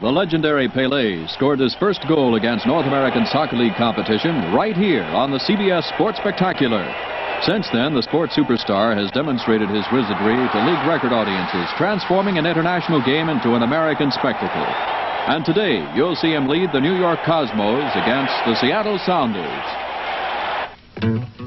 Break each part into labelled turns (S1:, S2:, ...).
S1: The legendary Pele scored his first goal against North American Soccer League competition right here on the CBS Sports Spectacular. Since then, the sports superstar has demonstrated his wizardry to league record audiences, transforming an international game into an American spectacle. And today, you'll see him lead the New York Cosmos against the Seattle Sounders.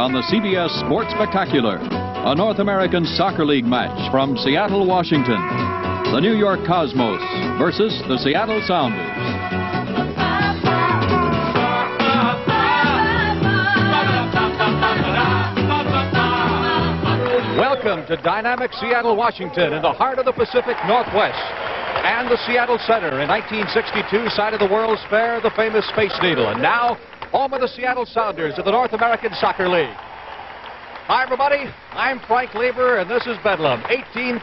S1: On the CBS Sports Spectacular, a North American Soccer League match from Seattle, Washington. The New York Cosmos versus the Seattle Sounders.
S2: Welcome to dynamic Seattle, Washington, in the heart of the Pacific Northwest. And the Seattle Center in 1962 site of the World's Fair, the famous Space Needle. And now, home of the Seattle Sounders of the North American Soccer League. Hi, everybody. I'm Frank Glieber, and this is Bedlam. 18,000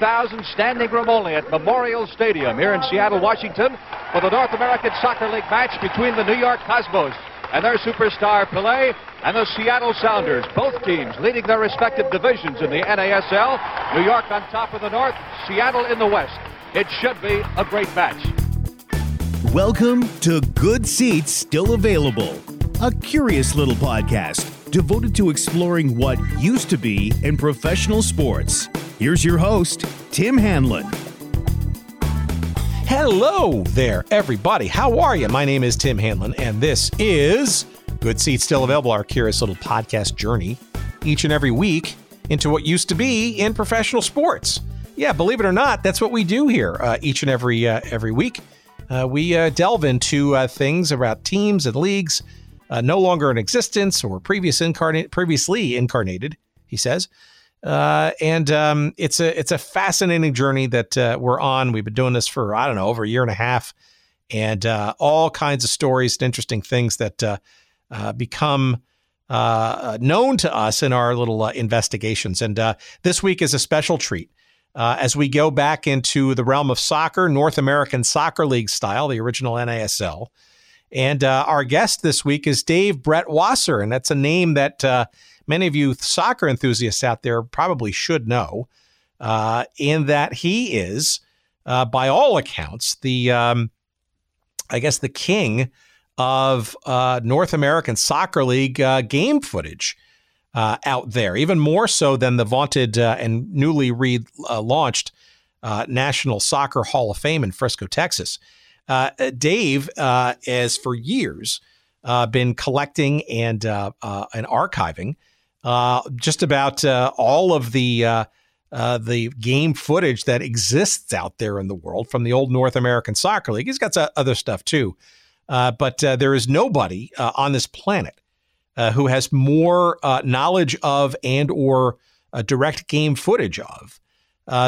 S2: standing room only at Memorial Stadium here in Seattle, Washington, for the North American Soccer League match between the New York Cosmos and their superstar Pele and the Seattle Sounders. Both teams leading their respective divisions in the NASL. New York on top of the North, Seattle in the West. It should be a great match.
S3: Welcome to Good Seats Still Available, a curious little podcast devoted to exploring what used to be in professional sports. Here's your host, Tim Hanlon.
S4: Hello there, everybody. How are you? My name is Tim Hanlon, and this is Good Seats Still Available, our curious little podcast journey each and every week into what used to be in professional sports. Yeah, believe it or not, that's what we do here uh, each and every uh, every week. Uh, we uh, delve into uh, things about teams and leagues uh, no longer in existence or previous incarnate, previously incarnated. He says, uh, and um, it's a it's a fascinating journey that uh, we're on. We've been doing this for I don't know over a year and a half, and uh, all kinds of stories and interesting things that uh, uh, become known to us in our little investigations. And this week is a special treat. as we go back into the realm of soccer, North American Soccer League style, the original NASL, and uh, our guest this week is Dave Brett Wasser, and that's a name that uh, many of you soccer enthusiasts out there probably should know, uh, in that he is, uh, by all accounts, the um, I guess the king of uh, North American Soccer League uh, game footage. out there, even more so than the vaunted and newly relaunched National Soccer Hall of Fame in Frisco, Texas. Uh, Dave uh, has for years uh, been collecting and uh, uh, and archiving uh, just about all of the the game footage that exists out there in the world from the old North American Soccer League. He's got other stuff too, but there is nobody on this planet who has more knowledge of and or direct game footage of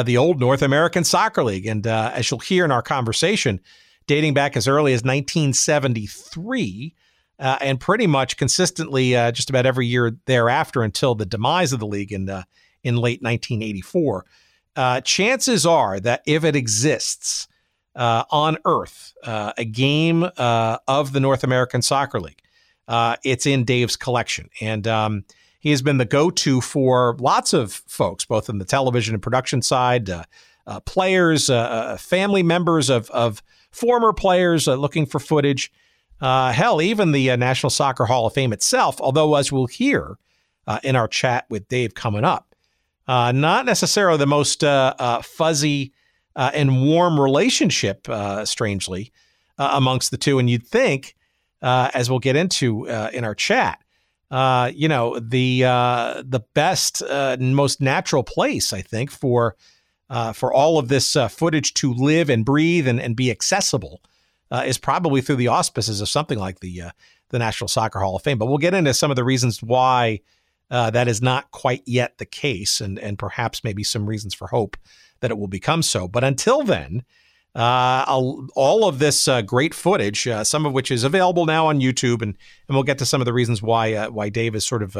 S4: the old North American Soccer League. And as you'll hear in our conversation dating back as early as 1973. Uh, and pretty much consistently uh, just about every year thereafter until the demise of the league in uh, in late 1984. Uh, chances are that if it exists uh, on Earth, uh, a game of the North American Soccer League, it's in Dave's collection, and um, he has been the go-to for lots of folks, both in the television and production side, players, family members of of former players uh, looking for footage. Uh, hell, even the uh, National Soccer Hall of Fame itself, although, as we'll hear uh, in our chat with Dave coming up, uh, not necessarily the most fuzzy and warm relationship, strangely, amongst the two. And you'd think, as we'll get into in our chat, you know, the the best, most natural place, I think, for uh, for all of this uh, footage to live and breathe and, and be accessible uh, is probably through the auspices of something like the uh, the National Soccer Hall of Fame. But we'll get into some of the reasons why uh, that is not quite yet the case, and and perhaps maybe some reasons for hope that it will become so. But until then. Uh, all of this great footage, some of which is available now on YouTube, and and we'll get to some of the reasons why why Dave is sort of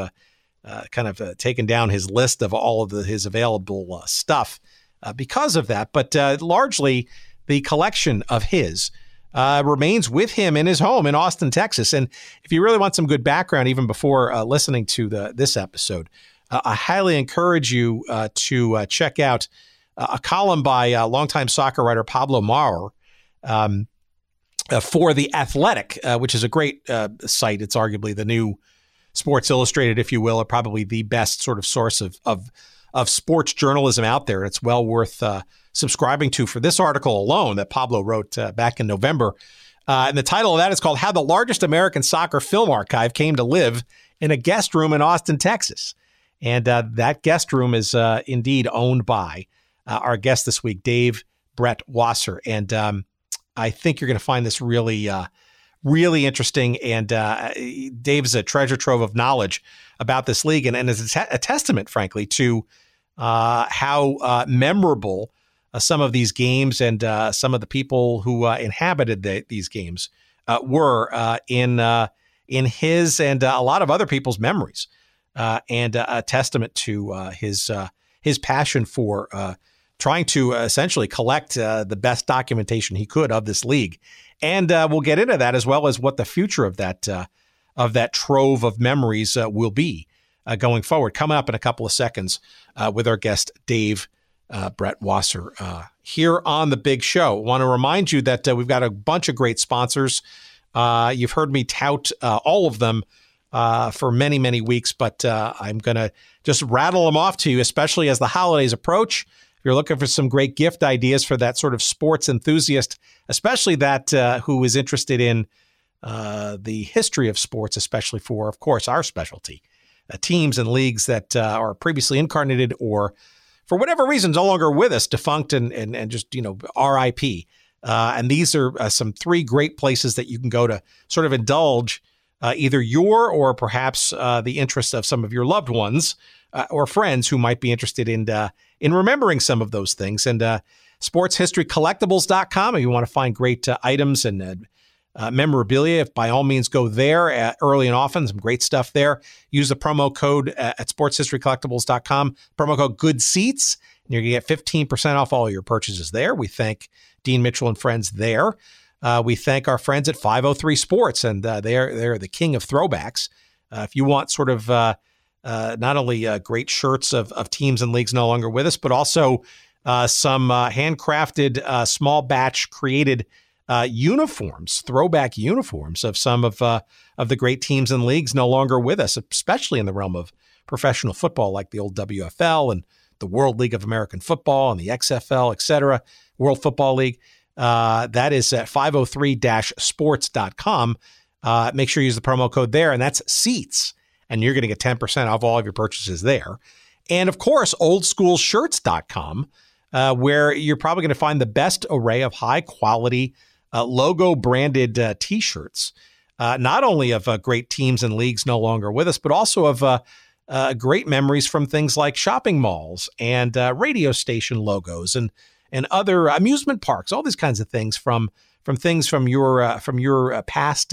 S4: kind of taken down his list of all of the, his available stuff uh, because of that. But uh, largely, the collection of his uh, remains with him in his home in Austin, Texas. And if you really want some good background, even before uh, listening to the this episode, uh, I highly encourage you uh, to check out a column by longtime soccer writer Pablo Maurer. Um, for the Athletic, which is a great site. It's arguably the new Sports Illustrated, if you will, are probably the best sort of source of of, of sports journalism out there. It's well worth uh, subscribing to for this article alone that Pablo wrote uh, back in November. Uh, and the title of that is called "How the Largest American Soccer Film Archive Came to Live in a Guest Room in Austin, Texas." And uh, that guest room is uh, indeed owned by uh, our guest this week, Dave Brett Wasser. And um, I think you're going to find this really really interesting. And uh, Dave's a treasure trove of knowledge about this league, and, and is a, testament, frankly, to uh, how uh, memorable uh, some of these games and uh, some of the people who uh, inhabited the, these games were in in his and a lot of other people's memories, and a testament to his his passion for trying to essentially collect the best documentation he could of this league and uh, we'll get into that as well as what the future of that uh, of that trove of memories uh, will be uh, going forward. Coming up in a couple of seconds uh, with our guest Dave uh, Brett Wasser here on the Big Show. Want to remind you that we've got a bunch of great sponsors. you've heard me tout all of them. for many, many weeks, but I'm going to just rattle them off to you, especially as the holidays approach. If you're looking for some great gift ideas for that sort of sports enthusiast, especially that uh, who is interested in uh, the history of sports, especially for, of course, our specialty, uh, teams and leagues that uh, are previously incarnated or, for whatever reason, no longer with us, defunct and and, and just you know RIP. Uh, and these are uh, some three great places that you can go to sort of indulge either your or perhaps the interest of some of your loved ones or friends who might be interested in in remembering some of those things. And uh, sportshistorycollectibles.com if you want to find great uh, items and uh, uh, memorabilia, if by all means go there uh, early and often, some great stuff there. Use the promo code uh, at sportshistorycollectibles.com, promo code good seats, and you're to get 15% off all your purchases there. We thank Dean Mitchell and friends there. Uh, we thank our friends at 503 Sports, and uh, they're they're the king of throwbacks. Uh, if you want sort of uh, not only uh, great shirts of, of teams and leagues no longer with us, but also uh, some uh, handcrafted, uh, small batch created uniforms, throwback uniforms of some of of the great teams and leagues no longer with us, especially in the realm of professional football, like the old WFL and the World League of American Football and the XFL, et cetera, World Football League. that is at 503-sports.com. make sure you use the promo code there, and that's seats and you're going to get 10% off all of your purchases there. And of course, oldschoolshirts.com, uh, where you're probably going to find the best array of high quality uh, logo branded uh, t shirts, uh, not only of uh, great teams and leagues no longer with us, but also of uh, great memories from things like shopping malls and radio station logos and and other amusement parks, all these kinds of things from from things from your from your past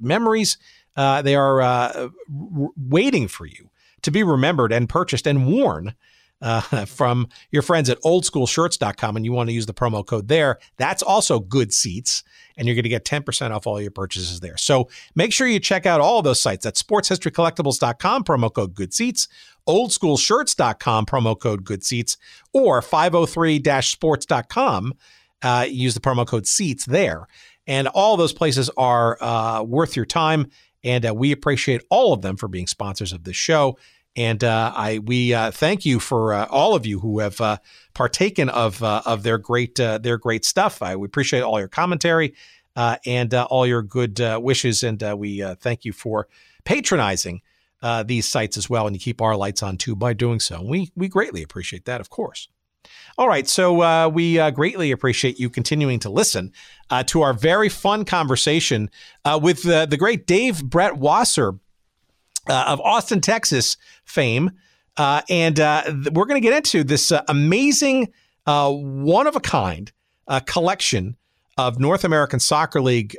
S4: memories uh, they are uh, waiting for you to be remembered and purchased and worn uh, from your friends at oldschoolshirts.com and you want to use the promo code there, that's also good seats. And you're going to get 10% off all your purchases there. So make sure you check out all those sites. That's sportshistorycollectibles.com, promo code good seats, oldschoolshirts.com, promo code good seats, or 503 sports.com. Uh, use the promo code seats there. And all those places are uh, worth your time and uh, we appreciate all of them for being sponsors of this show. And uh, I we uh, thank you for uh, all of you who have uh, partaken of uh, of their great their great stuff. I we appreciate all your commentary and all your good wishes, and we thank you for patronizing these sites as well. And you keep our lights on too by doing so. We we greatly appreciate that, of course. All right. So uh, we uh, greatly appreciate you continuing to listen uh, to our very fun conversation uh, with the great Dave Brett Wasser uh, of Austin, Texas fame. Uh, and we're going to get into this amazing, one of a kind collection of North American Soccer League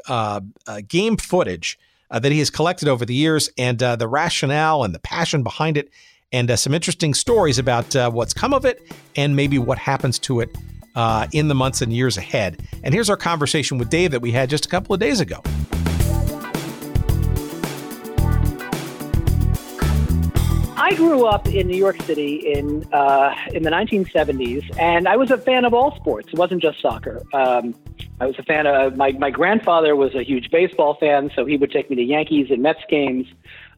S4: game footage that he has collected over the years and the rationale and the passion behind it, and uh, some interesting stories about uh, what's come of it and maybe what happens to it uh, in the months and years ahead. And here's our conversation with Dave that we had just a couple of days ago.
S5: I grew up in New York City in uh, in the 1970s, and I was a fan of all sports. It wasn't just soccer. Um, I was a fan of my my grandfather was a huge baseball fan, so he would take me to Yankees and Mets games.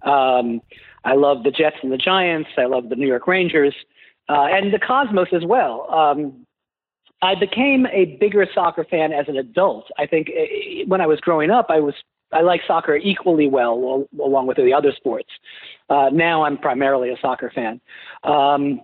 S5: Um, I love the Jets and the Giants. I love the New York Rangers uh, and the Cosmos as well. Um, I became a bigger soccer fan as an adult. I think eh, when I was growing up, I was I like soccer equally well along with the other sports. Uh, now I'm primarily a soccer fan. Um,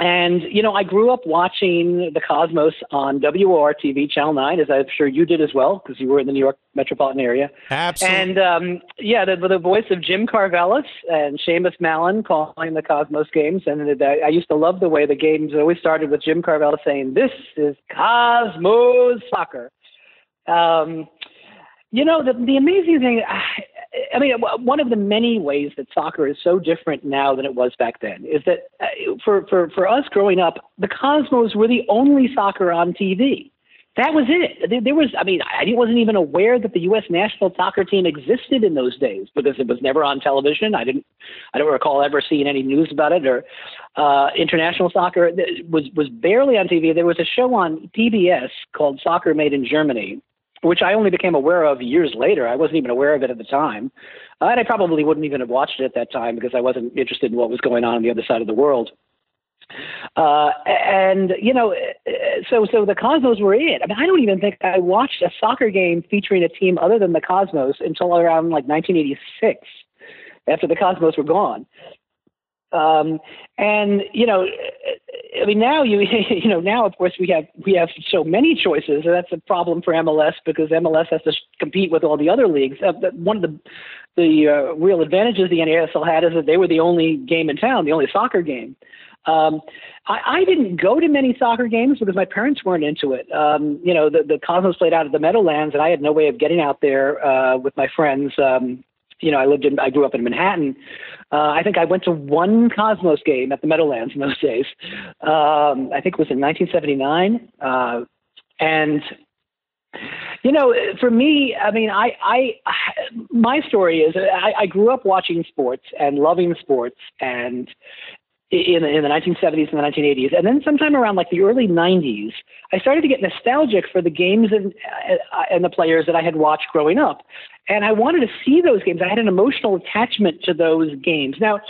S5: and, you know, I grew up watching the Cosmos on WOR TV, Channel 9, as I'm sure you did as well, because you were in the New York metropolitan area.
S4: Absolutely.
S5: And, um, yeah, the, the voice of Jim Karvellas and Seamus Malin calling the Cosmos games. And I used to love the way the games always started with Jim Karvellas saying, This is Cosmos soccer. Um, you know, the, the amazing thing, I mean, one of the many ways that soccer is so different now than it was back then is that uh, for, for, for us growing up, the Cosmos were the only soccer on TV. That was it. There was, I mean, I wasn't even aware that the U.S. national soccer team existed in those days because it was never on television. I didn't, I don't recall ever seeing any news about it or uh, international soccer was was barely on TV. There was a show on PBS called Soccer Made in Germany, which I only became aware of years later. I wasn't even aware of it at the time. And I probably wouldn't even have watched it at that time because I wasn't interested in what was going on on the other side of the world. Uh, and you know, so so the Cosmos were it. I mean, I don't even think I watched a soccer game featuring a team other than the Cosmos until around like 1986, after the Cosmos were gone. Um, and you know, I mean, now you you know now of course we have we have so many choices, and that's a problem for MLS because MLS has to compete with all the other leagues. Uh, one of the the uh, real advantages the NASL had is that they were the only game in town, the only soccer game. Um, I, I didn't go to many soccer games because my parents weren't into it. Um, you know, the, the Cosmos played out at the Meadowlands, and I had no way of getting out there uh, with my friends. Um, you know, I lived in, I grew up in Manhattan. Uh, I think I went to one Cosmos game at the Meadowlands in those days. Um, I think it was in 1979. Uh, and, you know, for me, I mean, I, I, my story is I, I grew up watching sports and loving sports and, in, in the 1970s and the 1980s, and then sometime around like the early 90s, I started to get nostalgic for the games and uh, and the players that I had watched growing up, and I wanted to see those games. I had an emotional attachment to those games. Now,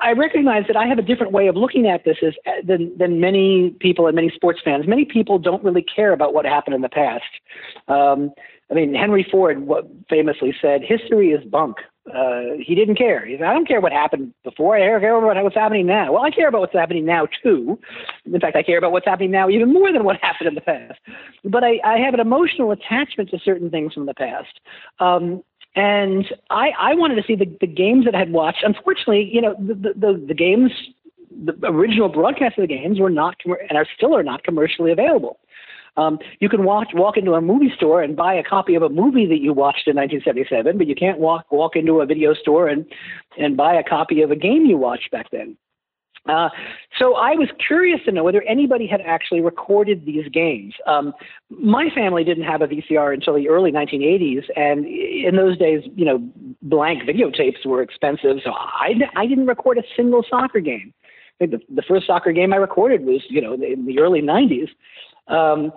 S5: I recognize that I have a different way of looking at this as, than than many people and many sports fans. Many people don't really care about what happened in the past. Um, I mean, Henry Ford famously said, "History is bunk." Uh, he didn't care. He said, "I don't care what happened before. I care about what's happening now." Well, I care about what's happening now too. In fact, I care about what's happening now even more than what happened in the past. But I, I have an emotional attachment to certain things from the past. Um, and I, I wanted to see the, the games that I had watched. Unfortunately, you know, the, the, the games, the original broadcast of the games were not, and are still are not commercially available. Um, you can walk walk into a movie store and buy a copy of a movie that you watched in 1977, but you can't walk walk into a video store and and buy a copy of a game you watched back then. Uh, so I was curious to know whether anybody had actually recorded these games. Um, my family didn't have a VCR until the early 1980s, and in those days, you know, blank videotapes were expensive, so I, I didn't record a single soccer game. I think the, the first soccer game I recorded was, you know, in the early 90s. Um,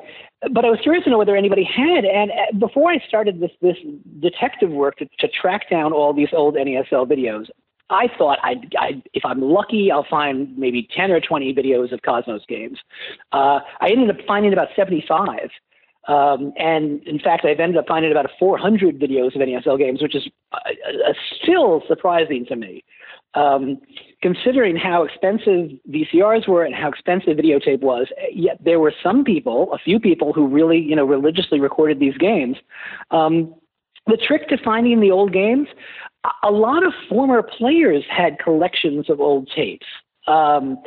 S5: but I was curious to know whether anybody had. And uh, before I started this this detective work to, to track down all these old NASL videos, I thought I'd, I'd, if I'm lucky, I'll find maybe 10 or 20 videos of Cosmos games. Uh, I ended up finding about 75. Um, and in fact, I've ended up finding about 400 videos of NASL games, which is uh, uh, still surprising to me um, considering how expensive VCRs were and how expensive videotape was, yet there were some people, a few people, who really, you know, religiously recorded these games. Um, the trick to finding the old games, a lot of former players had collections of old tapes. Um,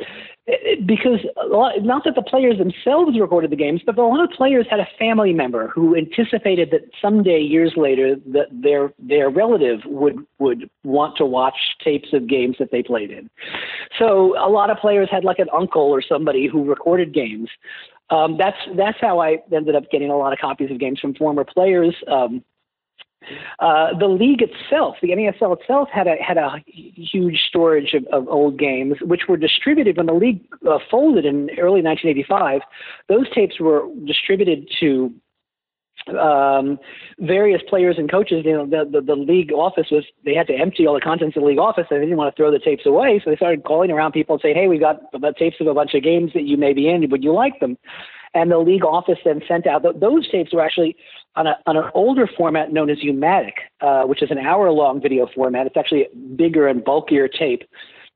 S5: because lot, not that the players themselves recorded the games, but a lot of players had a family member who anticipated that someday, years later, that their their relative would would want to watch tapes of games that they played in. So a lot of players had like an uncle or somebody who recorded games. Um, that's that's how I ended up getting a lot of copies of games from former players. Um, uh, the league itself, the NASL itself, had a had a huge storage of, of old games, which were distributed when the league uh, folded in early 1985. Those tapes were distributed to um, various players and coaches. You know, the, the the league office was they had to empty all the contents of the league office, and they didn't want to throw the tapes away, so they started calling around people and saying, "Hey, we've got the tapes of a bunch of games that you may be in. Would you like them?" And the league office then sent out those tapes were actually on, a, on an older format known as U-matic, uh, which is an hour-long video format. It's actually bigger and bulkier tape.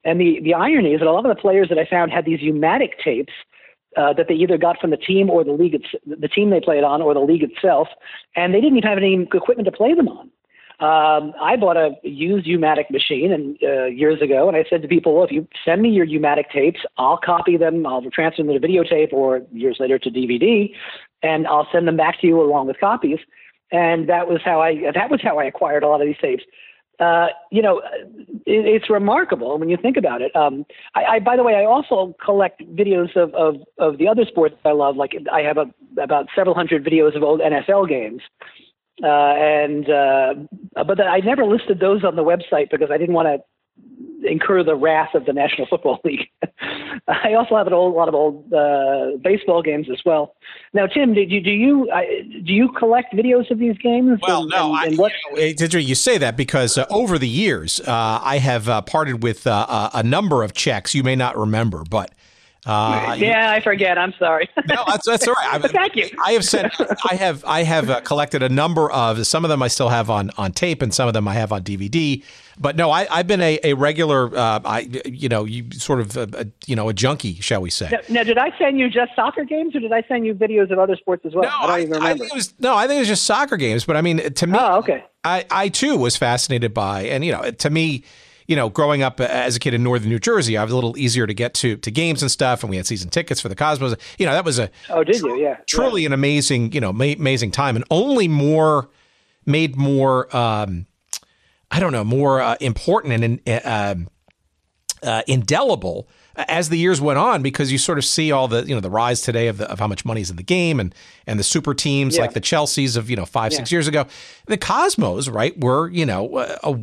S5: And the, the irony is that a lot of the players that I found had these U-matic tapes uh, that they either got from the team or the league, the team they played on, or the league itself, and they didn't even have any equipment to play them on. Um, I bought a used U-matic machine and uh, years ago, and I said to people, "Well, if you send me your U-matic tapes, I'll copy them. I'll transfer them to videotape, or years later to DVD, and I'll send them back to you along with copies." And that was how I that was how I acquired a lot of these tapes. Uh, you know, it, it's remarkable when you think about it. Um, I, I, by the way, I also collect videos of, of, of the other sports I love. Like I have a, about several hundred videos of old NFL games. Uh, and uh, but I never listed those on the website because I didn't want to incur the wrath of the National Football League. I also have an old, lot of old uh, baseball games as well. Now, Tim, did you do you uh, do you collect videos of these games?
S4: Well, and, no. And, and what? You, you say that because uh, over the years, uh, I have uh, parted with uh, a number of checks you may not remember, but
S5: uh, yeah, I forget. I'm sorry.
S4: no, that's, that's all right.
S5: I, Thank you.
S4: I have sent. I have. I have uh, collected a number of. Some of them I still have on on tape, and some of them I have on DVD. But no, I, have been a, a regular. Uh, I you know you sort of a, uh, a, you know a junkie, shall we say?
S5: Now, now, did I send you just soccer games, or did I send you videos of other sports as well?
S4: No, I don't even remember. I was, no, I think it was just soccer games. But I mean, to me,
S5: oh, okay.
S4: I I too was fascinated by, and you know, to me you know, growing up as a kid in northern New Jersey, I was a little easier to get to to games and stuff, and we had season tickets for the Cosmos. You know, that was a
S5: oh, did you? Yeah,
S4: truly
S5: yeah.
S4: an amazing, you know, ma- amazing time, and only more made more, um, I don't know, more uh, important and uh, uh, indelible as the years went on because you sort of see all the you know the rise today of, the, of how much money is in the game and and the super teams yeah. like the Chelseas of you know five yeah. six years ago the Cosmos right were you know a, a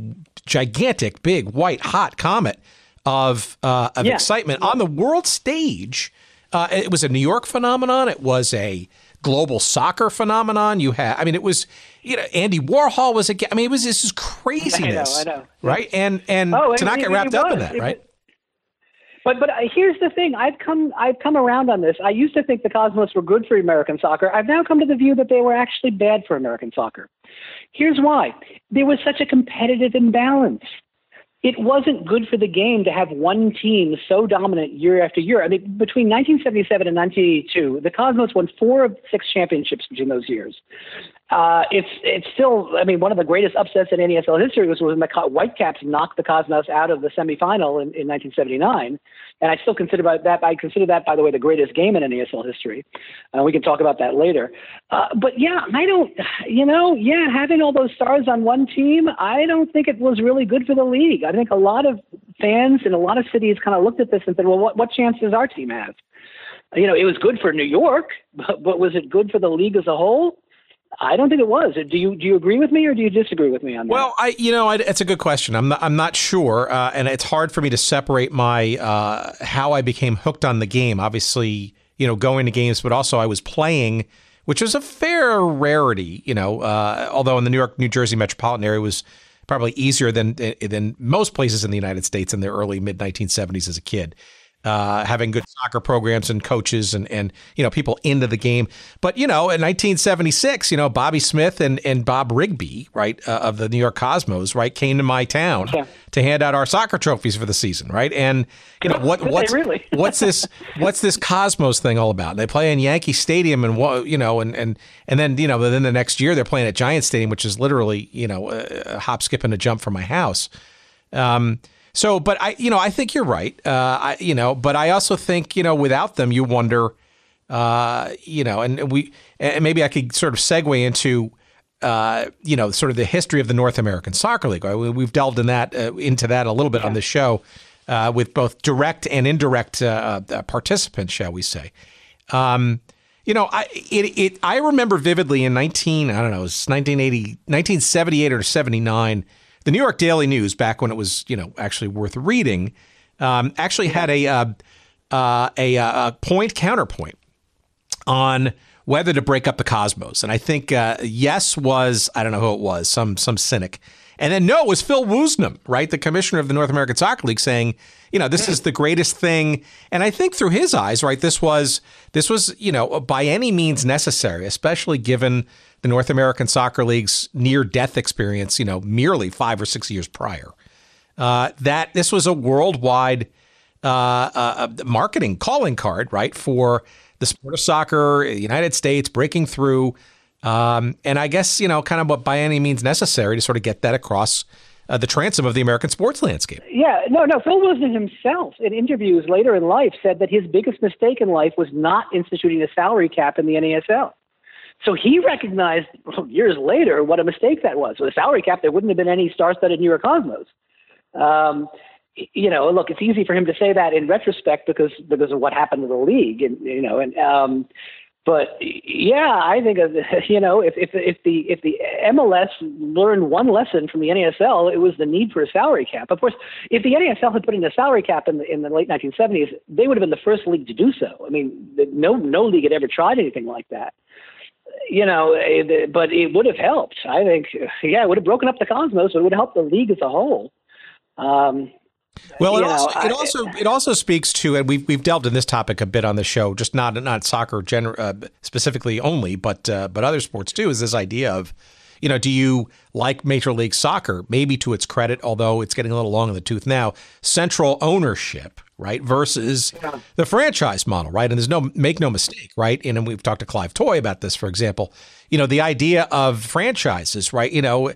S4: gigantic big white hot comet of uh, of yeah. excitement on the world stage uh, it was a New York phenomenon it was a global soccer phenomenon you had I mean it was you know Andy Warhol was a I mean it was this is craziness
S5: I know, I know.
S4: right and and
S5: oh,
S4: to not get wrapped up in that right
S5: but but here's the thing: I've come I've come around on this. I used to think the Cosmos were good for American soccer. I've now come to the view that they were actually bad for American soccer. Here's why: there was such a competitive imbalance. It wasn't good for the game to have one team so dominant year after year. I mean, between 1977 and 1982, the Cosmos won four of six championships between those years. Uh, it's it's still, I mean, one of the greatest upsets in NASL history was when the Whitecaps knocked the Cosmos out of the semifinal in, in 1979, and I still consider that I consider that, by the way, the greatest game in NASL history. Uh, we can talk about that later. Uh, but yeah, I don't, you know, yeah, having all those stars on one team, I don't think it was really good for the league. I think a lot of fans in a lot of cities kind of looked at this and said, well, what what chance does our team have? You know, it was good for New York, but, but was it good for the league as a whole? I don't think it was. Do you do you agree with me or do you disagree with me on that?
S4: Well, I you know I, it's a good question. I'm not I'm not sure, uh, and it's hard for me to separate my uh, how I became hooked on the game. Obviously, you know, going to games, but also I was playing, which was a fair rarity. You know, uh, although in the New York New Jersey metropolitan area was probably easier than than most places in the United States in the early mid 1970s as a kid uh, having good soccer programs and coaches and, and you know people into the game. But you know, in 1976, you know Bobby Smith and, and Bob Rigby, right, uh, of the New York Cosmos, right, came to my town yeah. to hand out our soccer trophies for the season, right? And you know what what's
S5: really?
S4: what's this what's this Cosmos thing all about? they play in Yankee Stadium and what you know, and and and then you know then the next year they're playing at Giant Stadium, which is literally you know a, a hop, skip, and a jump from my house. Um, So, but I, you know, I think you're right. Uh, I, you know, but I also think, you know, without them, you wonder, uh, you know, and we, and maybe I could sort of segue into, uh, you know, sort of the history of the North American Soccer League. We've delved in that uh, into that a little bit yeah. on the show uh, with both direct and indirect uh, uh, participants, shall we say? Um, you know, I it, it I remember vividly in 19 I don't know, it was 1980 1978 or 79 the New York Daily News back when it was, you know, actually worth reading, um, actually had a uh, uh, a, uh, a, point counterpoint on whether to break up the Cosmos, and I think uh, yes was I don't know who it was, some some cynic, and then no it was Phil Woosnam, right, the commissioner of the North American Soccer League, saying you know, this is the greatest thing. And I think through his eyes, right, this was this was, you know, by any means necessary, especially given the North American Soccer League's near death experience, you know, merely five or six years prior. Uh, that this was a worldwide uh, uh, marketing calling card, right, for the sport of soccer, the United States breaking through. Um, and I guess, you know, kind of what by any means necessary to sort of get that across uh, the transom of the American sports landscape.
S5: Yeah, no, no. Phil Woosnam himself, in interviews later in life, said that his biggest mistake in life was not instituting a salary cap in the NASL. So he recognized years later what a mistake that was. With a salary cap, there wouldn't have been any star-studded New York Cosmos. Um, you know, look, it's easy for him to say that in retrospect because because of what happened to the league, and you know, and um, but yeah, I think you know if if if the if the MLS learned one lesson from the NASL, it was the need for a salary cap. Of course, if the NASL had put in a salary cap in the in the late 1970s, they would have been the first league to do so. I mean, no no league had ever tried anything like that. You know, eh, but it would have helped. I think, yeah, it would have broken up the cosmos. It would have helped the league as a whole. Um,
S4: well, it also, it also it also speaks to, and we've we've delved in this topic a bit on the show, just not not soccer gener- uh, specifically only, but uh, but other sports too. Is this idea of, you know, do you like Major League Soccer? Maybe to its credit, although it's getting a little long in the tooth now, central ownership, right, versus yeah. the franchise model, right? And there's no make no mistake, right? And we've talked to Clive Toye about this, for example. You know, the idea of franchises, right? You know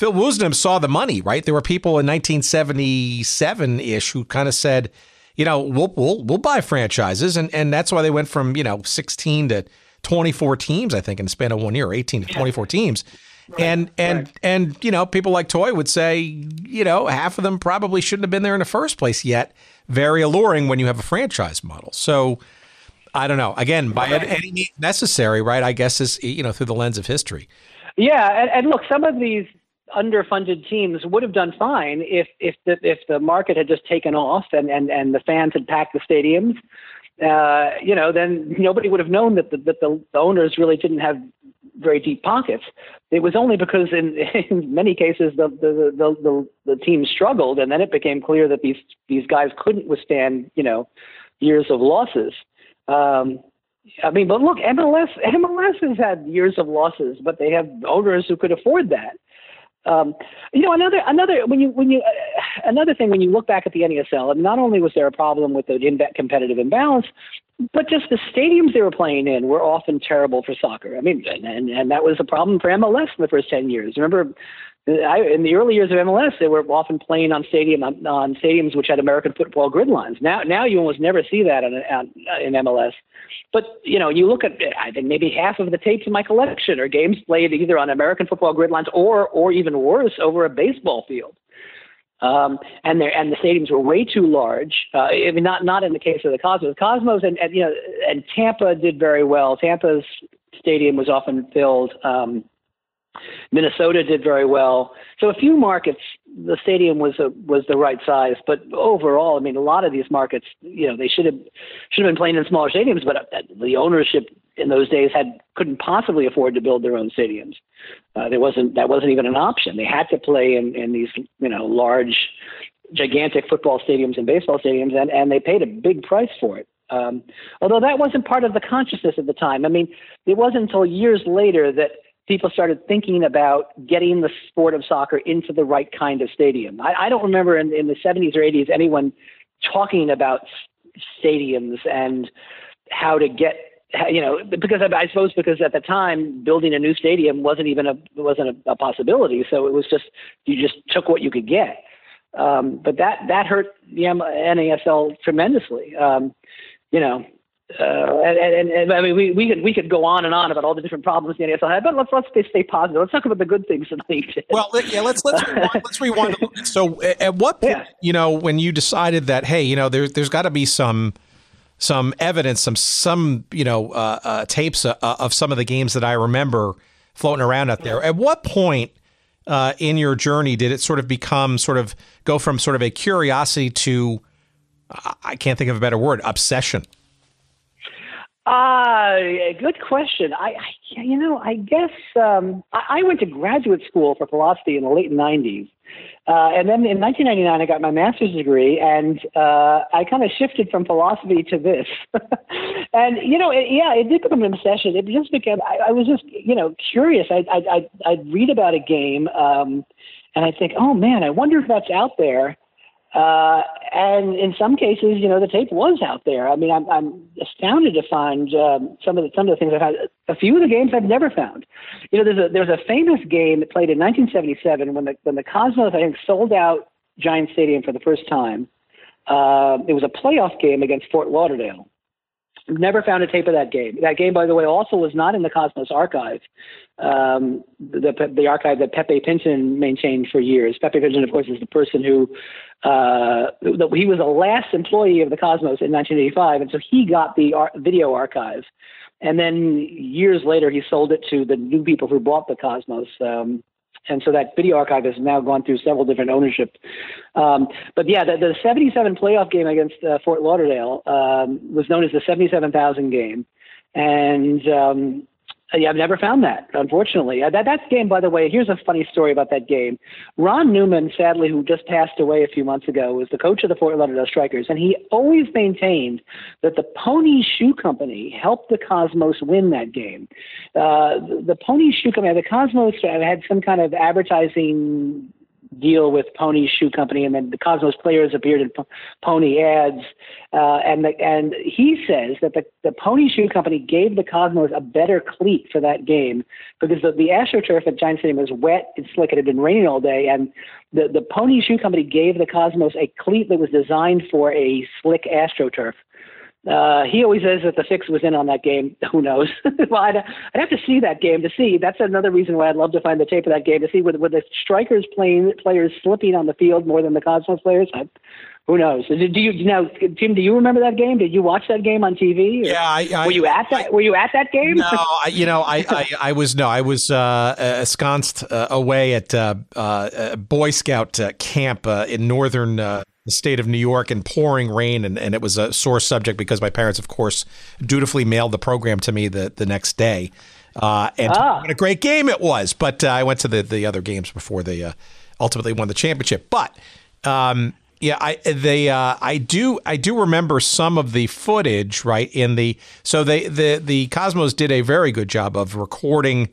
S4: Phil Woosnam saw the money, right? There were people in 1977 ish who kind of said, you know, we'll, we'll, we'll buy franchises. And, and that's why they went from, you know, 16 to 24 teams, I think, in the span of one year, 18 to 24 teams. Right, and and right. and you know, people like Toye would say, you know, half of them probably shouldn't have been there in the first place yet. Very alluring when you have a franchise model. So I don't know. Again, by right. any means necessary, right? I guess is you know through the lens of history.
S5: Yeah, and, and look, some of these underfunded teams would have done fine if if the if the market had just taken off and and and the fans had packed the stadiums. Uh, you know, then nobody would have known that the, that the, the owners really didn't have very deep pockets. It was only because in, in many cases the, the the, the the team struggled, and then it became clear that these these guys couldn't withstand you know years of losses. Um, I mean, but look, MLS MLS has had years of losses, but they have owners who could afford that. Um, you know, another another when you when you uh, another thing when you look back at the NASL, not only was there a problem with the in- competitive imbalance, but just the stadiums they were playing in were often terrible for soccer. I mean, and and that was a problem for MLS in the first ten years. Remember, I, in the early years of MLS, they were often playing on stadium on, on stadiums which had American football grid lines. Now, now you almost never see that on, on, in MLS. But you know, you look at I think maybe half of the tapes in my collection are games played either on American football grid lines or, or even worse, over a baseball field. Um, and there and the stadiums were way too large. Uh, I mean, not not in the case of the Cosmos. Cosmos and, and you know and Tampa did very well. Tampa's stadium was often filled. Um, Minnesota did very well. So a few markets, the stadium was a, was the right size, but overall, I mean, a lot of these markets, you know, they should have should have been playing in smaller stadiums, but uh, the ownership in those days had couldn't possibly afford to build their own stadiums. Uh, there wasn't that wasn't even an option. They had to play in in these you know large, gigantic football stadiums and baseball stadiums, and and they paid a big price for it. Um, although that wasn't part of the consciousness at the time. I mean, it wasn't until years later that people started thinking about getting the sport of soccer into the right kind of stadium. I, I don't remember in, in the 70s or 80s anyone talking about stadiums and how to get you know because I, I suppose because at the time building a new stadium wasn't even a wasn't a, a possibility so it was just you just took what you could get Um, but that that hurt the NASL tremendously. Um, you know, uh, and, and, and, I mean, we, we could we could go on and on about all the different problems the NASL had, but let's let's stay, stay positive. Let's talk about the good things in the league.
S4: Well, yeah, let's let's rewind, let's rewind. So, at what point, yeah. you know, when you decided that, hey, you know, there, there's got to be some some evidence, some some you know uh, uh, tapes uh, of some of the games that I remember floating around out there. At what point uh, in your journey did it sort of become sort of go from sort of a curiosity to I can't think of a better word obsession?
S5: Uh, good question. I, I you know, I guess um, I, I went to graduate school for philosophy in the late '90s, uh, and then in 1999 I got my master's degree, and uh, I kind of shifted from philosophy to this. and you know, it, yeah, it did become an obsession. It just became. I, I was just you know curious. I I I'd, I'd read about a game, um, and I think, oh man, I wonder if that's out there. Uh, and in some cases, you know, the tape was out there. I mean, I'm, I'm astounded to find um, some of the some of the things I've had. A few of the games I've never found. You know, there's a there's a famous game that played in 1977 when the when the Cosmos I think sold out Giant Stadium for the first time. Uh, it was a playoff game against Fort Lauderdale. Never found a tape of that game. That game, by the way, also was not in the Cosmos archive, um, the the archive that Pepe Pinton maintained for years. Pepe Pinton, of course, is the person who uh, he was the last employee of the Cosmos in 1985, and so he got the ar- video archive. And then years later, he sold it to the new people who bought the Cosmos. Um, and so that video archive has now gone through several different ownership. Um, but yeah, the, the 77 playoff game against uh, Fort Lauderdale um, was known as the 77,000 game. And um, yeah, I've never found that, unfortunately. Uh, that that game, by the way, here's a funny story about that game. Ron Newman, sadly, who just passed away a few months ago, was the coach of the Fort Lauderdale Strikers, and he always maintained that the Pony Shoe Company helped the Cosmos win that game. Uh, the, the Pony Shoe Company, the Cosmos had some kind of advertising deal with Pony Shoe Company, and then the Cosmos players appeared in Pony ads. Uh, and the, and he says that the, the Pony Shoe Company gave the Cosmos a better cleat for that game because the, the AstroTurf at Giant Stadium was wet and slick. It had been raining all day, and the, the Pony Shoe Company gave the Cosmos a cleat that was designed for a slick AstroTurf. Uh, he always says that the fix was in on that game. Who knows? well, I'd, I'd, have to see that game to see. That's another reason why I'd love to find the tape of that game to see with the strikers playing players slipping on the field more than the Cosmos players. I, who knows? Do you, know, Tim? Do you remember that game? Did you watch that game on TV?
S4: Yeah, I, I,
S5: were you at that? Were you at that game?
S4: No, I, you know, I, I, I, was no, I was uh, ensconced uh, away at uh, uh Boy Scout uh, camp uh, in northern the state of New York and pouring rain, and, and it was a sore subject because my parents, of course, dutifully mailed the program to me the, the next day. Uh, and ah. what a great game it was. But uh, I went to the, the other games before they uh, ultimately won the championship. But um, yeah, I they uh, I do I do remember some of the footage right in the so they the the Cosmos did a very good job of recording.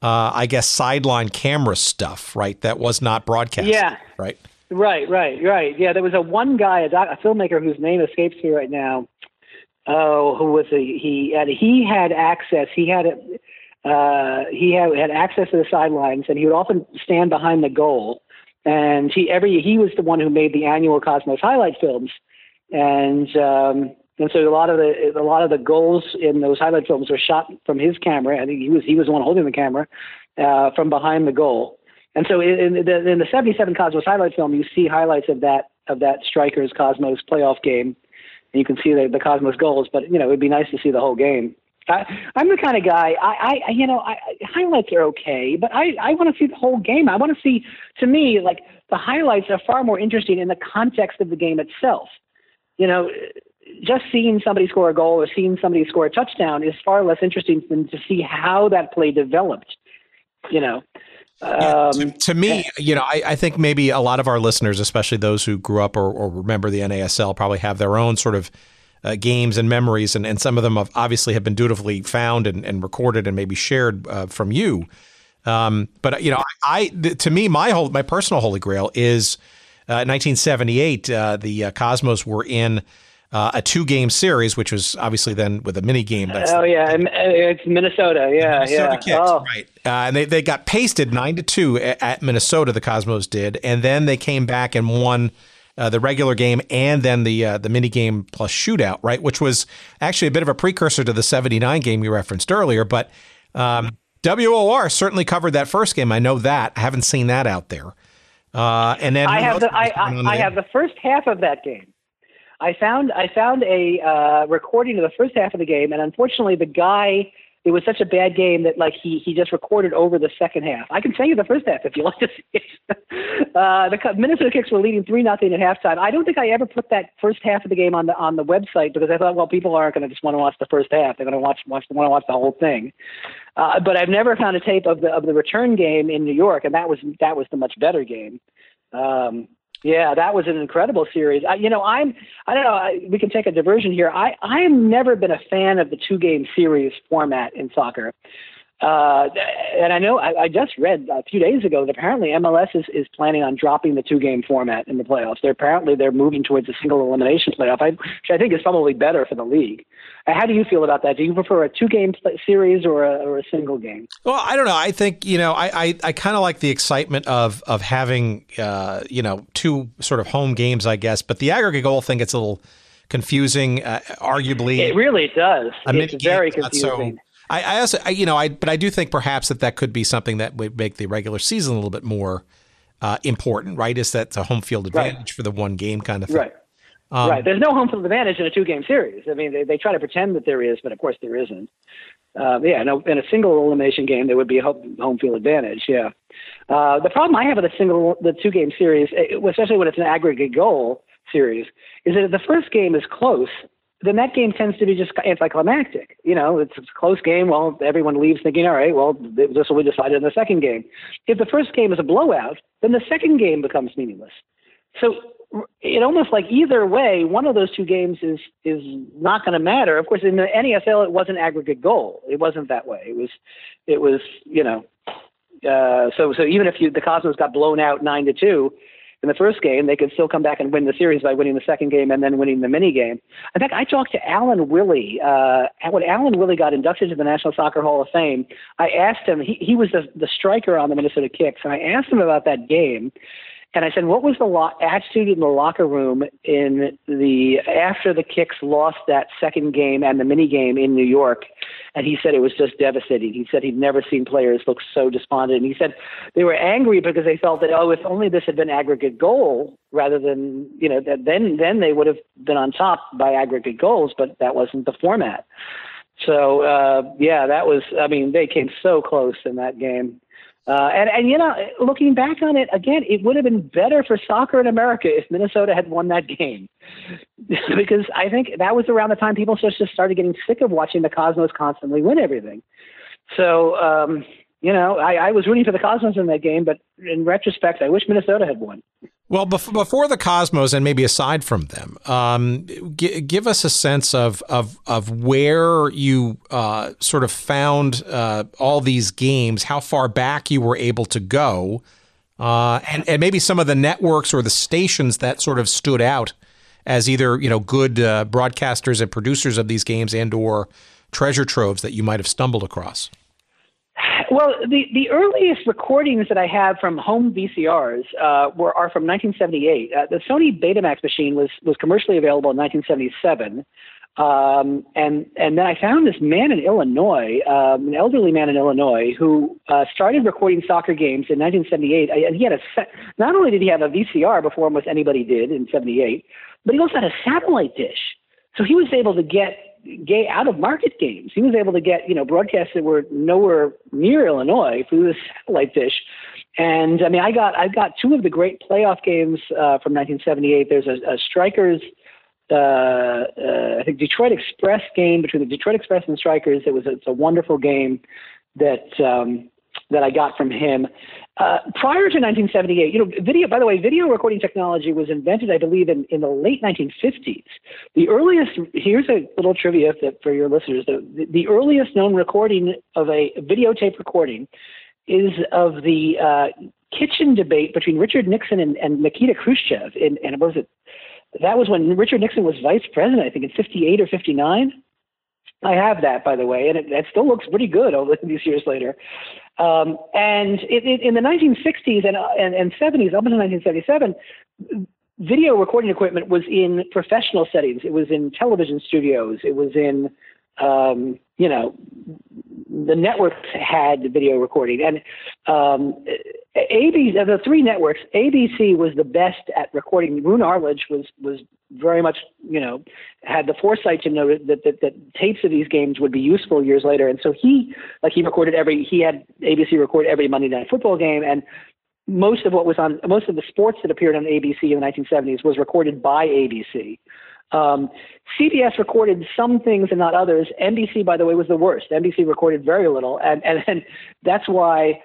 S4: Uh, I guess sideline camera stuff, right? That was not broadcast.
S5: Yeah.
S4: Right.
S5: Right, right, right. Yeah, there was a one guy, a, doc, a filmmaker whose name escapes me right now. Oh, who was he? He and he had access. He had uh, he had, had access to the sidelines, and he would often stand behind the goal. And he every he was the one who made the annual Cosmos highlight films, and um, and so a lot of the a lot of the goals in those highlight films were shot from his camera. I think he was he was the one holding the camera uh, from behind the goal. And so in, the, in the 77 Cosmos highlight film, you see highlights of that of that Strikers Cosmos playoff game, and you can see the, the Cosmos goals. But you know, it'd be nice to see the whole game. I, I'm the kind of guy. I, I you know, I, highlights are okay, but I, I want to see the whole game. I want to see. To me, like the highlights are far more interesting in the context of the game itself. You know, just seeing somebody score a goal or seeing somebody score a touchdown is far less interesting than to see how that play developed. You know,
S4: yeah, to, um, to, me, you know, I, I, think maybe a lot of our listeners, especially those who grew up or, or remember the NASL, probably have their own sort of uh, games and memories, and, and some of them have obviously have been dutifully found and, and recorded and maybe shared uh, from you. Um, but you know, I, I to me, my whole my personal holy grail is uh, 1978. Uh, the uh, Cosmos were in uh, a two game series, which was obviously then with a mini game.
S5: That's oh yeah, it's Minnesota. Yeah, Minnesota yeah. Kicks, oh.
S4: right. Uh, and they they got pasted nine to two at, at, Minnesota. The Cosmos did, and then they came back and won. Uh, the regular game and then the uh, the mini game plus shootout, right? Which was actually a bit of a precursor to the '79 game you referenced earlier. But um, WOR certainly covered that first game. I know that. I haven't seen that out there. Uh, and then
S5: I have the I, I, I have the first half of that game. I found I found a uh, recording of the first half of the game, and unfortunately, the guy it was such a bad game that like he he just recorded over the second half. I can tell you the first half if you like to see it. uh, the Minnesota Kicks were leading three nothing at halftime. I don't think I ever put that first half of the game on the on the website because I thought, well, people aren't going to just want to watch the first half. They're going to watch watch want to watch the whole thing. Uh, but I've never found a tape of the of the return game in New York, and that was that was the much better game. Um, yeah, that was an incredible series. I, you know, I'm I don't know. I, we can take a diversion here. I I have never been a fan of the two game series format in soccer. Uh, and I know I, I just read a few days ago that apparently MLS is, is planning on dropping the two game format in the playoffs. They're apparently they're moving towards a single elimination playoff, I, which I think is probably better for the league. Uh, how do you feel about that? Do you prefer a two game series or a, or a single game?
S4: Well, I don't know. I think you know I I, I kind of like the excitement of of having uh, you know two sort of home games, I guess. But the aggregate goal thing gets a little confusing. Uh, arguably,
S5: it really does. It's very confusing.
S4: So, I, I also, I, you know, I but I do think perhaps that that could be something that would make the regular season a little bit more uh, important, right? Is that a home field advantage right. for the one game kind of thing?
S5: Right. Um, right. There's no home field advantage in a two game series. I mean, they, they try to pretend that there is, but of course there isn't. Uh, yeah, no, in a single elimination game, there would be a home field advantage. Yeah. Uh, the problem I have with a single, the two game series, especially when it's an aggregate goal series, is that if the first game is close, then that game tends to be just anticlimactic. You know, it's, it's a close game. Well, everyone leaves thinking, all right, well, this will be decided in the second game. If the first game is a blowout, then the second game becomes meaningless. So it almost like either way, one of those two games is is not going to matter. Of course, in the NASL, it wasn't aggregate goal. It wasn't that way. It was, it was, you know, uh, so so even if you, the Cosmos got blown out nine to two, in the first game, they could still come back and win the series by winning the second game and then winning the mini game. In fact, I talked to Alan Willey. Uh, when Alan Willey got inducted to the National Soccer Hall of Fame, I asked him, he, he was the, the striker on the Minnesota Kicks, and I asked him about that game. And I said, what was the lo- attitude in the locker room in the after the Kicks lost that second game and the mini game in New York? And he said it was just devastating. He said he'd never seen players look so despondent. And he said they were angry because they felt that oh, if only this had been aggregate goal rather than you know that then then they would have been on top by aggregate goals, but that wasn't the format. So uh, yeah, that was. I mean, they came so close in that game. Uh, and, and, you know, looking back on it, again, it would have been better for soccer in America if Minnesota had won that game. because I think that was around the time people just started getting sick of watching the Cosmos constantly win everything. So, um, you know, I, I was rooting for the Cosmos in that game, but in retrospect, I wish Minnesota had won.
S4: Well, before the Cosmos, and maybe aside from them, um, g- give us a sense of of of where you uh, sort of found uh, all these games, how far back you were able to go, uh, and and maybe some of the networks or the stations that sort of stood out as either you know good uh, broadcasters and producers of these games and or treasure troves that you might have stumbled across.
S5: Well, the, the earliest recordings that I have from home VCRs uh, were are from 1978. Uh, the Sony Betamax machine was was commercially available in 1977, um, and and then I found this man in Illinois, um, an elderly man in Illinois, who uh, started recording soccer games in 1978. And he had a set, not only did he have a VCR before almost anybody did in '78, but he also had a satellite dish. So he was able to get gay out of market games. He was able to get you know broadcasts that were nowhere near Illinois through the satellite dish. And I mean, I got I got two of the great playoff games uh, from 1978. There's a, a Strikers, uh, uh, I think Detroit Express game between the Detroit Express and Strikers. It was it's a wonderful game that um, that I got from him. Uh, prior to 1978, you know, video, by the way, video recording technology was invented, I believe, in, in the late 1950s. The earliest, here's a little trivia for your listeners, the, the earliest known recording of a videotape recording is of the uh, kitchen debate between Richard Nixon and, and Nikita Khrushchev in, and was it that was when Richard Nixon was vice president, I think in 58 or 59. I have that, by the way, and it, it still looks pretty good over these years later. Um, and it, it, in the 1960s and, and, and 70s, up until 1977, video recording equipment was in professional settings. It was in television studios. It was in, um, you know, the networks had the video recording, and um, ABC, the three networks, ABC was the best at recording. Roone Arledge was was very much, you know, had the foresight to know that, that that tapes of these games would be useful years later, and so he, like, he recorded every. He had ABC record every Monday Night Football game, and most of what was on most of the sports that appeared on ABC in the 1970s was recorded by ABC. Um, CBS recorded some things and not others. NBC, by the way, was the worst. NBC recorded very little, and and, and that's why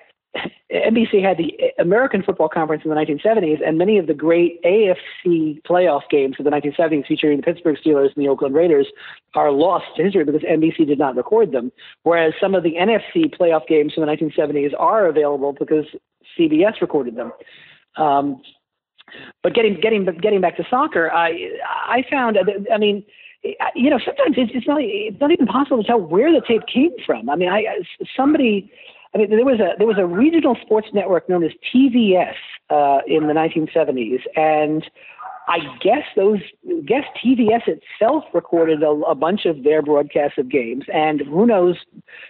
S5: NBC had the American Football Conference in the 1970s, and many of the great AFC playoff games of the 1970s featuring the Pittsburgh Steelers and the Oakland Raiders are lost to history because NBC did not record them. Whereas some of the NFC playoff games from the 1970s are available because CBS recorded them. Um, but getting getting getting back to soccer, I I found I mean you know sometimes it's, it's not it's not even possible to tell where the tape came from. I mean I somebody I mean, there was a there was a regional sports network known as TVS uh, in the 1970s, and I guess those guess TVS itself recorded a, a bunch of their broadcasts of games, and who knows,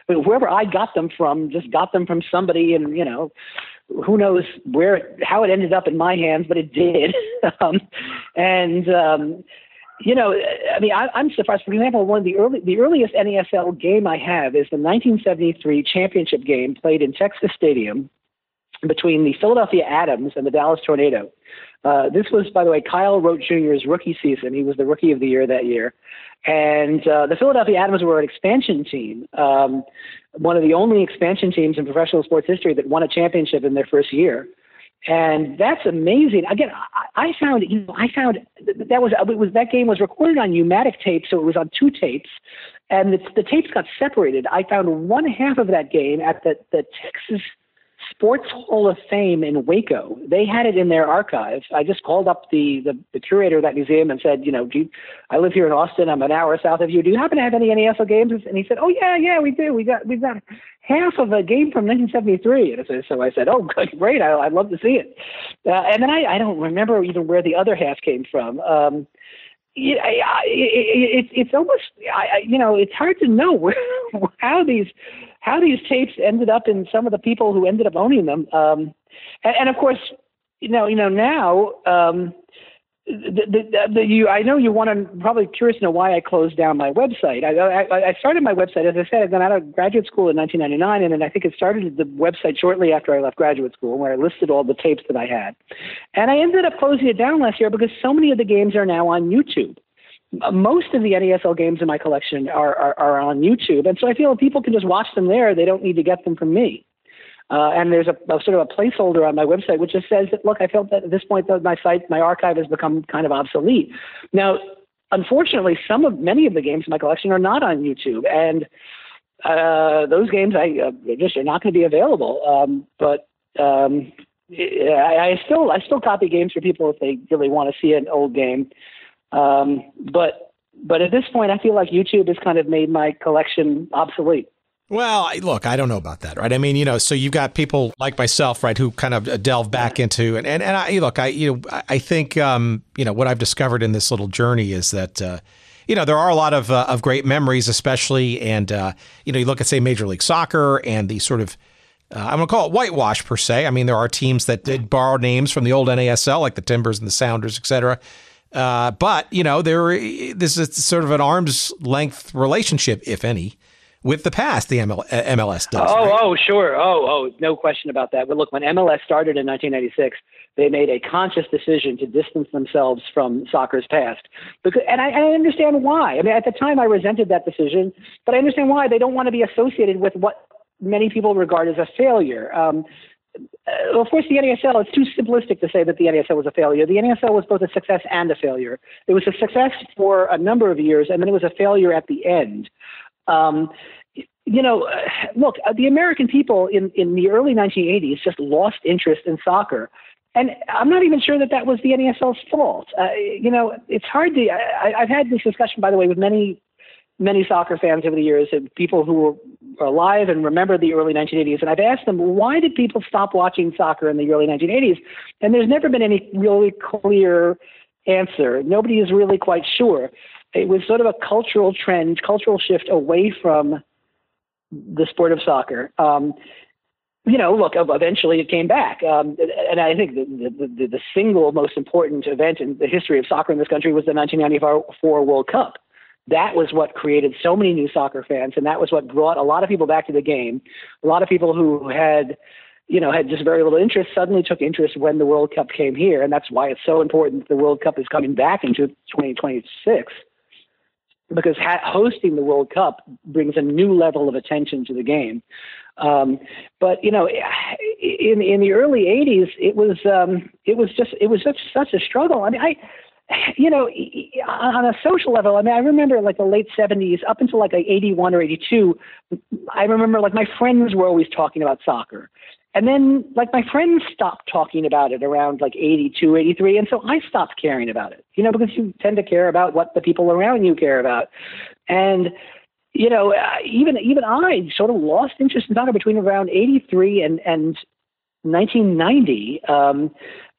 S5: I mean, wherever I got them from, just got them from somebody, and you know, who knows where how it ended up in my hands, but it did, um, and. Um, you know, I mean, I, am surprised. For example, one of the early, the earliest NASL game I have is the 1973 championship game played in Texas Stadium between the Philadelphia Atoms and the Dallas Tornado. Uh, this was, by the way, Kyle Rote Jr.'s rookie season. He was the rookie of the year that year. And uh, the Philadelphia Atoms were an expansion team, um, one of the only expansion teams in professional sports history that won a championship in their first year and that's amazing. Again, I, found you know I found that was it was that game was recorded on U-matic tape, so it was on two tapes, and the, the tapes got separated. I found one half of that game at the the Texas Sports Hall of Fame in Waco. They had it in their archives. I just called up the, the, the curator of that museum and said, you know, do you, I live here in Austin. I'm an hour south of you. Do you happen to have any NASL games? And he said, oh yeah, yeah, we do. We got we've got half of a game from 1973. And so I said, oh, great. I, I'd love to see it. Uh, and then I, I don't remember even where the other half came from. Um, it, it, it, it's almost, I, you know, it's hard to know where, how these how these tapes ended up in some of the people who ended up owning them. Um, and, and of course, you know, you know now. Um, the, the, the, you, I know you want to probably curious to know why I closed down my website. I, I, I started my website, as I said, I got out of graduate school in 1999, and then I think it started the website shortly after I left graduate school, where I listed all the tapes that I had. And I ended up closing it down last year because so many of the games are now on YouTube most of the NASL games in my collection are, are, are, on YouTube, and so I feel if people can just watch them there, they don't need to get them from me. Uh, and there's a, a, sort of a placeholder on my website which just says that look, I felt that at this point that my site, my archive has become kind of obsolete. Now, unfortunately, some of many of the games in my collection are not on YouTube, and uh, those games I uh, just are not going to be available. Um, but um, I, I still I still copy games for people if they really want to see an old game. Um, but but at this point, I feel like YouTube has kind of made my collection obsolete.
S4: Well, look, I don't know about that, right? I mean, you know, so you've got people like myself, right, who kind of delve back into and and, and I look, I you know, I think um, you know what I've discovered in this little journey is that. Uh, you know, there are a lot of uh, of great memories, especially, and uh, you know, you look at say Major League Soccer and the sort of uh, I'm going to call it whitewash per se. I mean, there are teams that did borrow names from the old NASL, like the Timbers and the Sounders, et cetera. Uh, but you know, there this is sort of an arm's length relationship, if any, with the past. The ML, MLS does.
S5: Oh,
S4: right?
S5: oh, sure. Oh, oh, no question about that. But look, when MLS started in 1996, they made a conscious decision to distance themselves from soccer's past. Because, and I, I understand why. I mean, at the time, I resented that decision, but I understand why. They don't want to be associated with what many people regard as a failure. Um, uh, of course, the NASL, it's too simplistic to say that the NASL was a failure. The NASL was both a success and a failure. It was a success for a number of years, and then it was a failure at the end. Um, you know, look, uh, the American people in, in the early 1980s just lost interest in soccer. and I'm not even sure that that was the NASL's fault. Uh, you know, it's hard to. I, I've had this discussion, by the way, with many many soccer fans over the years and people who alive and remember the early 1980s. And I've asked them, why did people stop watching soccer in the early 1980s? And there's never been any really clear answer. Nobody is really quite sure. It was sort of a cultural trend, cultural shift away from the sport of soccer. Um, you know, look, eventually it came back. Um, and I think the, the, the, single most important event in the history of soccer in this country was the 1994 World Cup. That was what created so many new soccer fans, and that was what brought a lot of people back to the game. A lot of people who had, you know, had just very little interest suddenly took interest when the World Cup came here, and that's why it's so important the World Cup is coming back into 2026 because ha- hosting the World Cup brings a new level of attention to the game. Um, but you know, in in the early '80s, it was um, it was just it was such such a struggle. I mean, I you know, on a social level, I mean, I remember like the late 70s up until like 81 or 82, I remember like my friends were always talking about soccer. And then like my friends stopped talking about it around like 82, 83. And so I stopped caring about it, you know, because you tend to care about what the people around you care about. And, you know, uh, even even I sort of lost interest in soccer between around 83 and, and 1990. Um,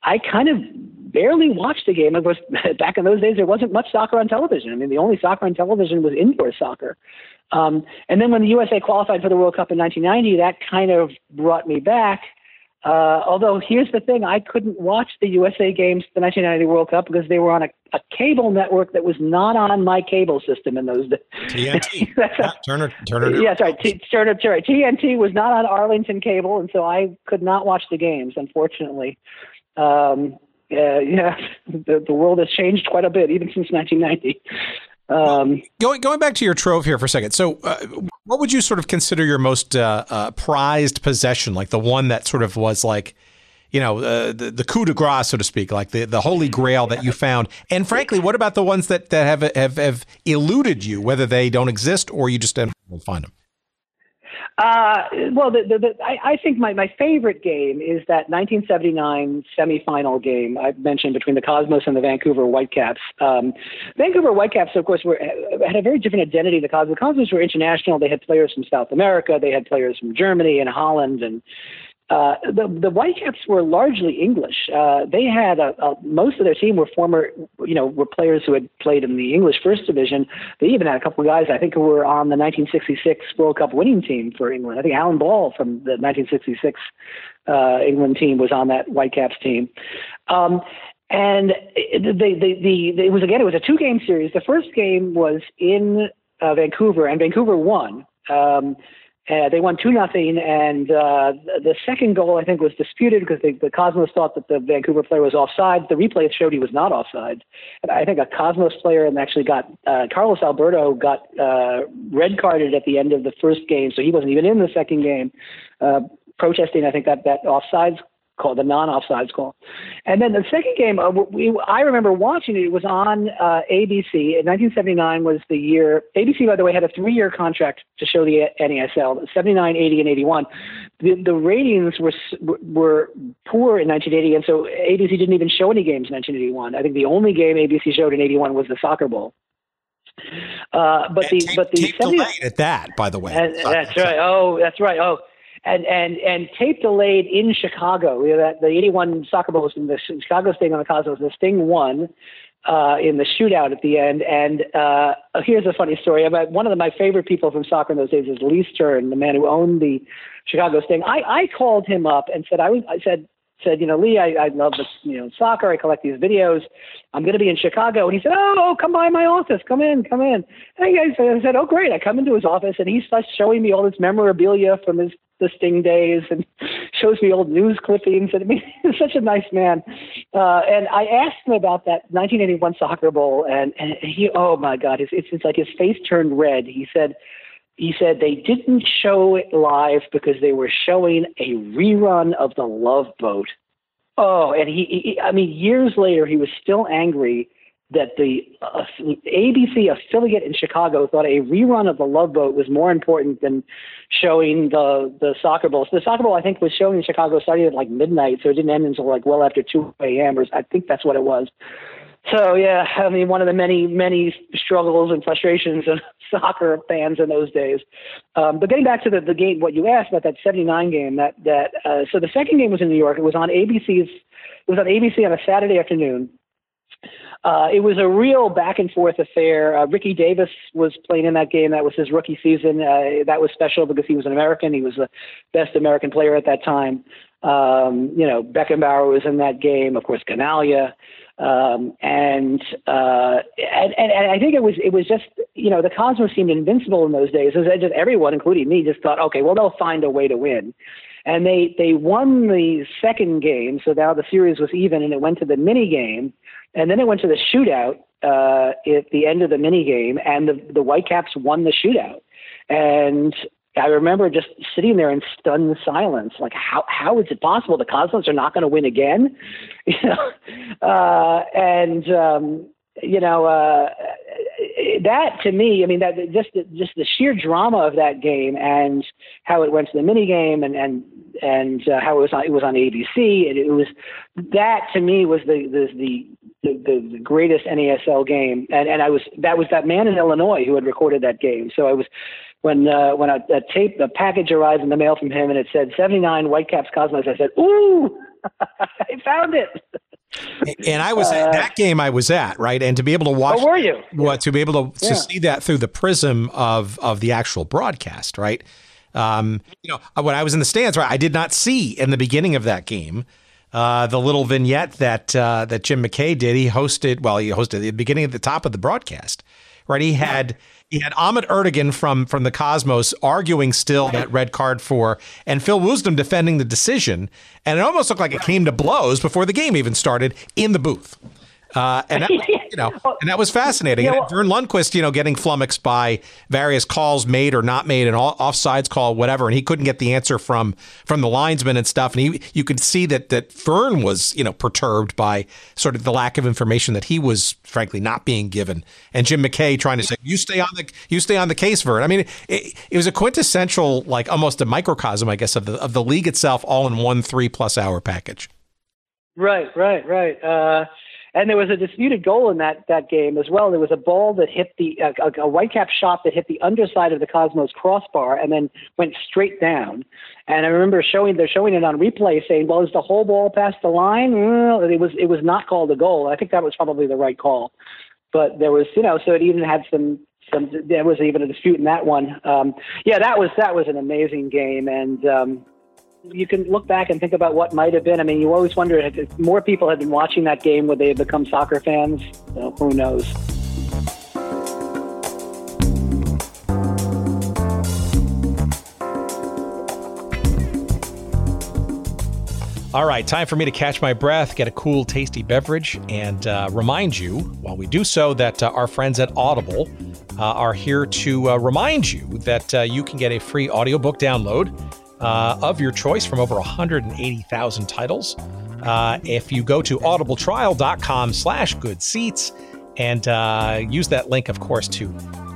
S5: I kind of barely watched the game. Of course, back in those days, there wasn't much soccer on television. I mean, the only soccer on television was indoor soccer. Um, and then when the USA qualified for the World Cup in 1990, that kind of brought me back. Uh, although here's the thing, I couldn't watch the USA games, the 1990 World Cup, because they were on a, a cable network that was not on my cable system in those days.
S4: TNT. yeah, Turner, Turner.
S5: Yeah, sorry, T- Turner, sorry. TNT was not on Arlington cable, and so I could not watch the games, unfortunately. Um, uh, yeah, the, the world has changed quite a bit, even since 1990. Um,
S4: going going back to your trove here for a second. So, uh, what would you sort of consider your most uh, uh, prized possession? Like the one that sort of was like, you know, uh, the, the coup de grace, so to speak, like the, the holy grail that you found. And frankly, what about the ones that, that have, have have eluded you, whether they don't exist or you just didn't find them?
S5: Uh, well, the, the, the, I, I, think my, my favorite game is that 1979 semifinal game I mentioned between the Cosmos and the Vancouver Whitecaps. Um, Vancouver Whitecaps, of course, were had a very different identity. The Cosmos, the Cosmos were international. They had players from South America. They had players from Germany and Holland and uh, the the Whitecaps were largely English. Uh, they had a, a, most of their team were former, you know, were players who had played in the English First Division. They even had a couple of guys I think who were on the 1966 World Cup winning team for England. I think Alan Ball from the 1966 uh, England team was on that Whitecaps team. Um, and the, the, the, it was again, it was a two game series. The first game was in uh, Vancouver, and Vancouver won. Um, uh, they won two nothing, and uh, the second goal I think was disputed because the, the Cosmos thought that the Vancouver player was offside. The replay showed he was not offside, and I think a Cosmos player and actually got uh, Carlos Alberto got uh, red carded at the end of the first game, so he wasn't even in the second game, uh, protesting I think that that offsides call, the non-offsides call. And then the second game, uh, we, I remember watching it. It was on uh, ABC. In 1979 was the year. ABC, by the way, had a three-year contract to show the NASL. 79, 80, and 81. The, the ratings were were poor in 1980, and so ABC didn't even show any games in 1981. I think the only game ABC showed in 81 was the Soccer Bowl. Uh, but
S4: and
S5: the but the
S4: 70, at that, by the way.
S5: that's right. Oh, that's right. Oh, and and and tape delayed in Chicago. You know, that the '81 soccer bowl was in the Chicago Sting on the Cosmos. The Sting won uh, in the shootout at the end. And uh, here's a funny story. About one of the, my favorite people from soccer in those days is Lee Stern, the man who owned the Chicago Sting. I, I called him up and said I was I said said, you know, Lee, I, I love this, you know, soccer. I collect these videos. I'm going to be in Chicago. And he said, oh, come by my office. Come in, come in. And I said, oh, great. I come into his office and he starts showing me all this memorabilia from his the Sting days and shows me old news clippings. And I mean, he's such a nice man. Uh, and I asked him about that 1981 Soccer Bowl, and, and he, oh my God, it's, it's, it's like his face turned red. He said, he said they didn't show it live because they were showing a rerun of the Love Boat. Oh, and he, he I mean, years later, he was still angry that the uh, ABC affiliate in Chicago thought a rerun of the Love Boat was more important than showing the the soccer bowl. So the soccer bowl, I think, was showing in Chicago starting at like midnight, so it didn't end until like well after 2 a.m. or I think that's what it was. So yeah, I mean, one of the many many struggles and frustrations of soccer fans in those days. Um, but getting back to the, the game, what you asked about that '79 game, that that uh, so the second game was in New York. It was on ABC's. It was on ABC on a Saturday afternoon. Uh, it was a real back and forth affair. Uh, Ricky Davis was playing in that game. That was his rookie season. Uh, that was special because he was an American. He was the best American player at that time. Um, you know, Beckenbauer was in that game. Of course, Chinaglia. Um, and, uh, and, and and I think it was it was just you know the Cosmos seemed invincible in those days. As just everyone, including me, just thought, okay, well they'll find a way to win. And they they won the second game, so now the series was even, and it went to the mini game. And then it went to the shootout uh, at the end of the mini game, and the the Whitecaps won the shootout. And I remember just sitting there in stunned silence, like how how is it possible the Cosmos are not going to win again? You know, uh, and um, you know uh, that to me, I mean that just just the sheer drama of that game and how it went to the mini game and and and uh, how it was on it was on ABC. And it was that to me was the the the the, the, the greatest NASL game, and and I was that was that man in Illinois who had recorded that game. So I was when uh, when a, a tape a package arrived in the mail from him and it said 79 Whitecaps Cosmos. I said, "Ooh, I found it."
S4: And I was at uh, that game I was at, right? And to be able to watch
S5: oh, were you?
S4: What to be able to, yeah. to see that through the prism of of the actual broadcast, right? Um, you know, when I was in the stands, right, I did not see in the beginning of that game uh, the little vignette that uh, that Jim McKay did. He hosted, well, he hosted the beginning at the top of the broadcast, right? He had he had Ahmet Ertegun from from the Cosmos arguing still that red card for, and Phil Woosnam defending the decision, and it almost looked like it came to blows before the game even started in the booth. Uh, and that, you know, and that was fascinating. and Verne Lundquist, you know, getting flummoxed by various calls made or not made, and all offsides call, whatever, and he couldn't get the answer from from the linesman and stuff. And he, you could see that that Verne was, you know, perturbed by sort of the lack of information that he was, frankly, not being given. And Jim McKay trying to say, "You stay on the, you stay on the case, Verne." I mean, it, it was a quintessential, like almost a microcosm, I guess, of the of the league itself, all in one three plus hour package.
S5: Right, right, right. Uh, and there was a disputed goal in that that game as well. There was a ball that hit the uh, a, a Whitecap shot that hit the underside of the Cosmos crossbar and then went straight down. And I remember showing they're showing it on replay, saying, "Well, is the whole ball past the line?" Well, it was it was not called a goal. I think that was probably the right call, but there was you know so it even had some some there was even a dispute in that one. Um, yeah, that was that was an amazing game and. Um, you can look back and think about what might have been. I mean, you always wonder if more people had been watching that game, would they have become soccer fans? Well, who knows?
S4: All right, time for me to catch my breath, get a cool, tasty beverage, and uh, remind you, while we do so, that uh, our friends at Audible uh, are here to uh, remind you that uh, you can get a free audiobook download uh, of your choice from over 180,000 titles. Uh, if you go to audibletrial.com slash good seats and uh, use that link, of course, to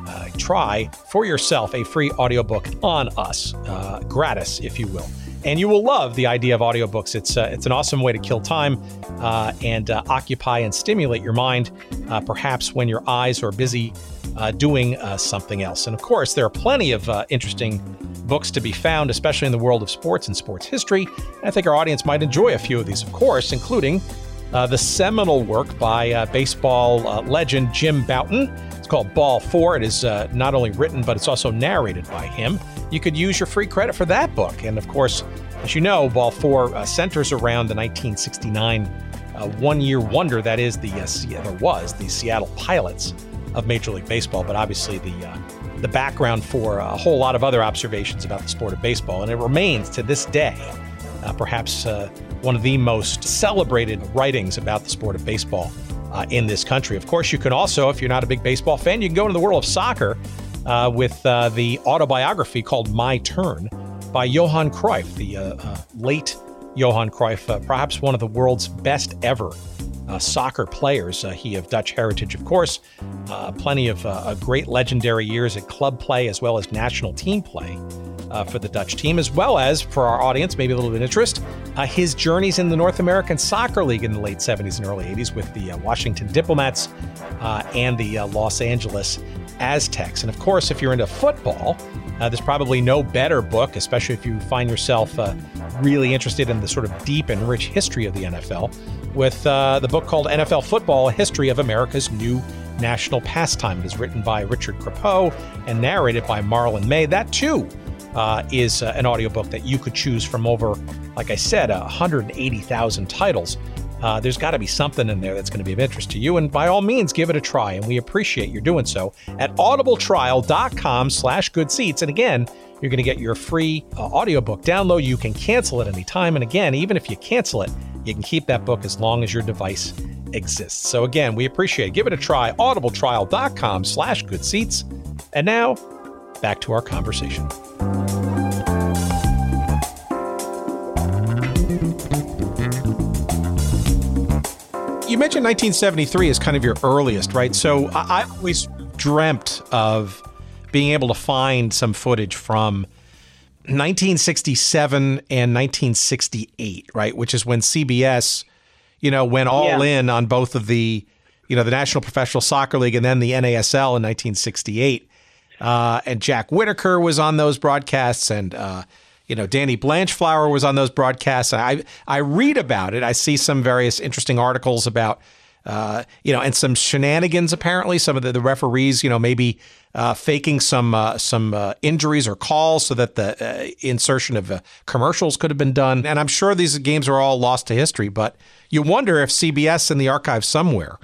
S4: uh, try for yourself a free audiobook on us, uh, gratis, if you will. And you will love the idea of audiobooks. It's, uh, it's an awesome way to kill time uh, and uh, occupy and stimulate your mind, uh, perhaps when your eyes are busy doing something else. And of course, there are plenty of interesting books to be found, especially in the world of sports and sports history. I think our audience might enjoy a few of these, of course, including uh, the seminal work by uh, baseball uh, legend Jim Bouton. It's called Ball Four. It is uh, not only written, but it's also narrated by him. You could use your free credit for that book. And of course, as you know, Ball Four uh, centers around the 1969 uh, one year wonder that is the, there was, the Seattle Pilots of Major League Baseball, but obviously the the background for a whole lot of other observations about the sport of baseball, and it remains to this day perhaps one of the most celebrated writings about the sport of baseball uh, in this country. Of course, you can also, if you're not a big baseball fan, you can go into the world of soccer uh, with uh, the autobiography called My Turn by Johan Cruyff, the uh, late Johan Cruyff, perhaps one of the world's best ever uh, soccer players. Uh, he of Dutch heritage, of course. Uh, plenty of uh, great legendary years at club play as well as national team play uh, for the Dutch team, as well as for our audience, maybe a little bit of interest, uh, his journeys in the North American Soccer League in the late 70s and early 80s with the Washington Diplomats and the Los Angeles Aztecs. And of course, if you're into football, uh, there's probably no better book, especially if you find yourself uh, really interested in the sort of deep and rich history of the NFL, with uh, the book called NFL Football A History of America's New National Pastime. It is written by Richard Crepeau and narrated by Marlon May. That, too, uh, is uh, an audiobook that you could choose from over, like I said, 180,000 titles. Uh, there's got to be something in there that's going to be of interest to you. And by all means, give it a try. And we appreciate you doing so at audibletrial.com slash good seats. And again, you're going to get your free uh, audiobook download. You can cancel it anytime. And again, even if you cancel it, you can keep that book as long as your device exists. So again, we appreciate it. Give it a try. audibletrial.com slash good seats. And now back to our conversation. you mentioned 1973 as kind of your earliest, right? So I, I always dreamt of being able to find some footage from 1967 and 1968, right? Which is when CBS, you know, went all yeah. in on both of the, you know, the National Professional Soccer League and then the NASL in 1968. Uh, and Jack Whitaker was on those broadcasts, and uh, you know, Danny Blanchflower was on those broadcasts. I I read about it. I see some various interesting articles about, uh, you know, and some shenanigans. Apparently, some of the, the referees, you know, maybe uh, faking some uh, some uh, injuries or calls so that the uh, insertion of uh, commercials could have been done. And I'm sure these games are all lost to history. But you wonder if CBS in the archive somewhere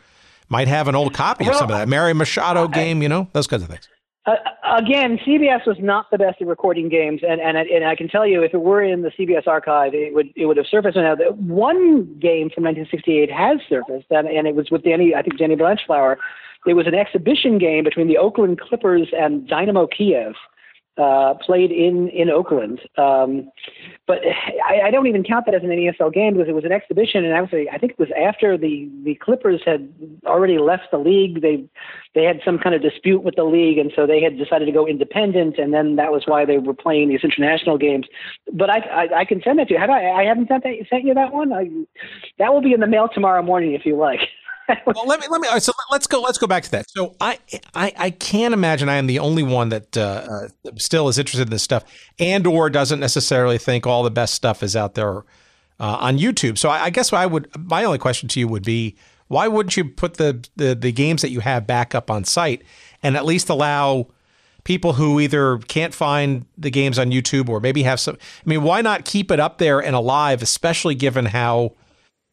S4: might have an old copy of some of that Mary Machado game. You know, those kinds of things.
S5: Uh, again, CBS was not the best at recording games, and, and and I can tell you, if it were in the CBS archive, it would it would have surfaced. Now, one game from 1968 has surfaced, and, and it was with Danny, I think Danny Blanchflower. It was an exhibition game between the Oakland Clippers and Dynamo Kiev uh, played in in Oakland. Um, but I, I don't even count that as an NASL game because it was an exhibition, and actually I think it was after the the Clippers had already left the league. They they had some kind of dispute with the league, and so they had decided to go independent, and then that was why they were playing these international games. But I I, I can send that to you. Have I? I haven't sent that sent you that one. I, that will be in the mail tomorrow morning if you like.
S4: well, let me let me. So let's go. Let's go back to that. So I I, I can't imagine I am the only one that uh, uh, still is interested in this stuff, and or doesn't necessarily think all the best stuff is out there uh, on YouTube. So I, I guess I would. My only question to you would be, why wouldn't you put the, the the games that you have back up on site and at least allow people who either can't find the games on YouTube or maybe have some. I mean, why not keep it up there and alive, especially given how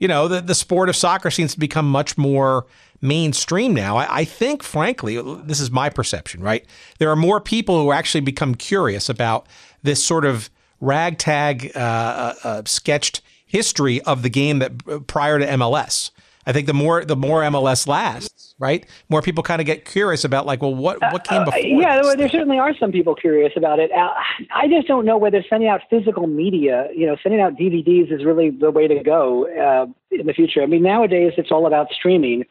S4: you know, the, the sport of soccer seems to become much more mainstream now. I, I, think, frankly, this is my perception, right? There are more people who actually become curious about this sort of ragtag uh, uh, uh sketched history of the game that uh, prior to MLS. I think the more the more MLS lasts, right? More people kind of get curious about like, well, what what came uh, before? Uh,
S5: yeah, there certainly are some people curious about it. Uh, I just don't know whether sending out physical media, you know, sending out DVDs is really the way to go uh, in the future. I mean, nowadays it's all about streaming.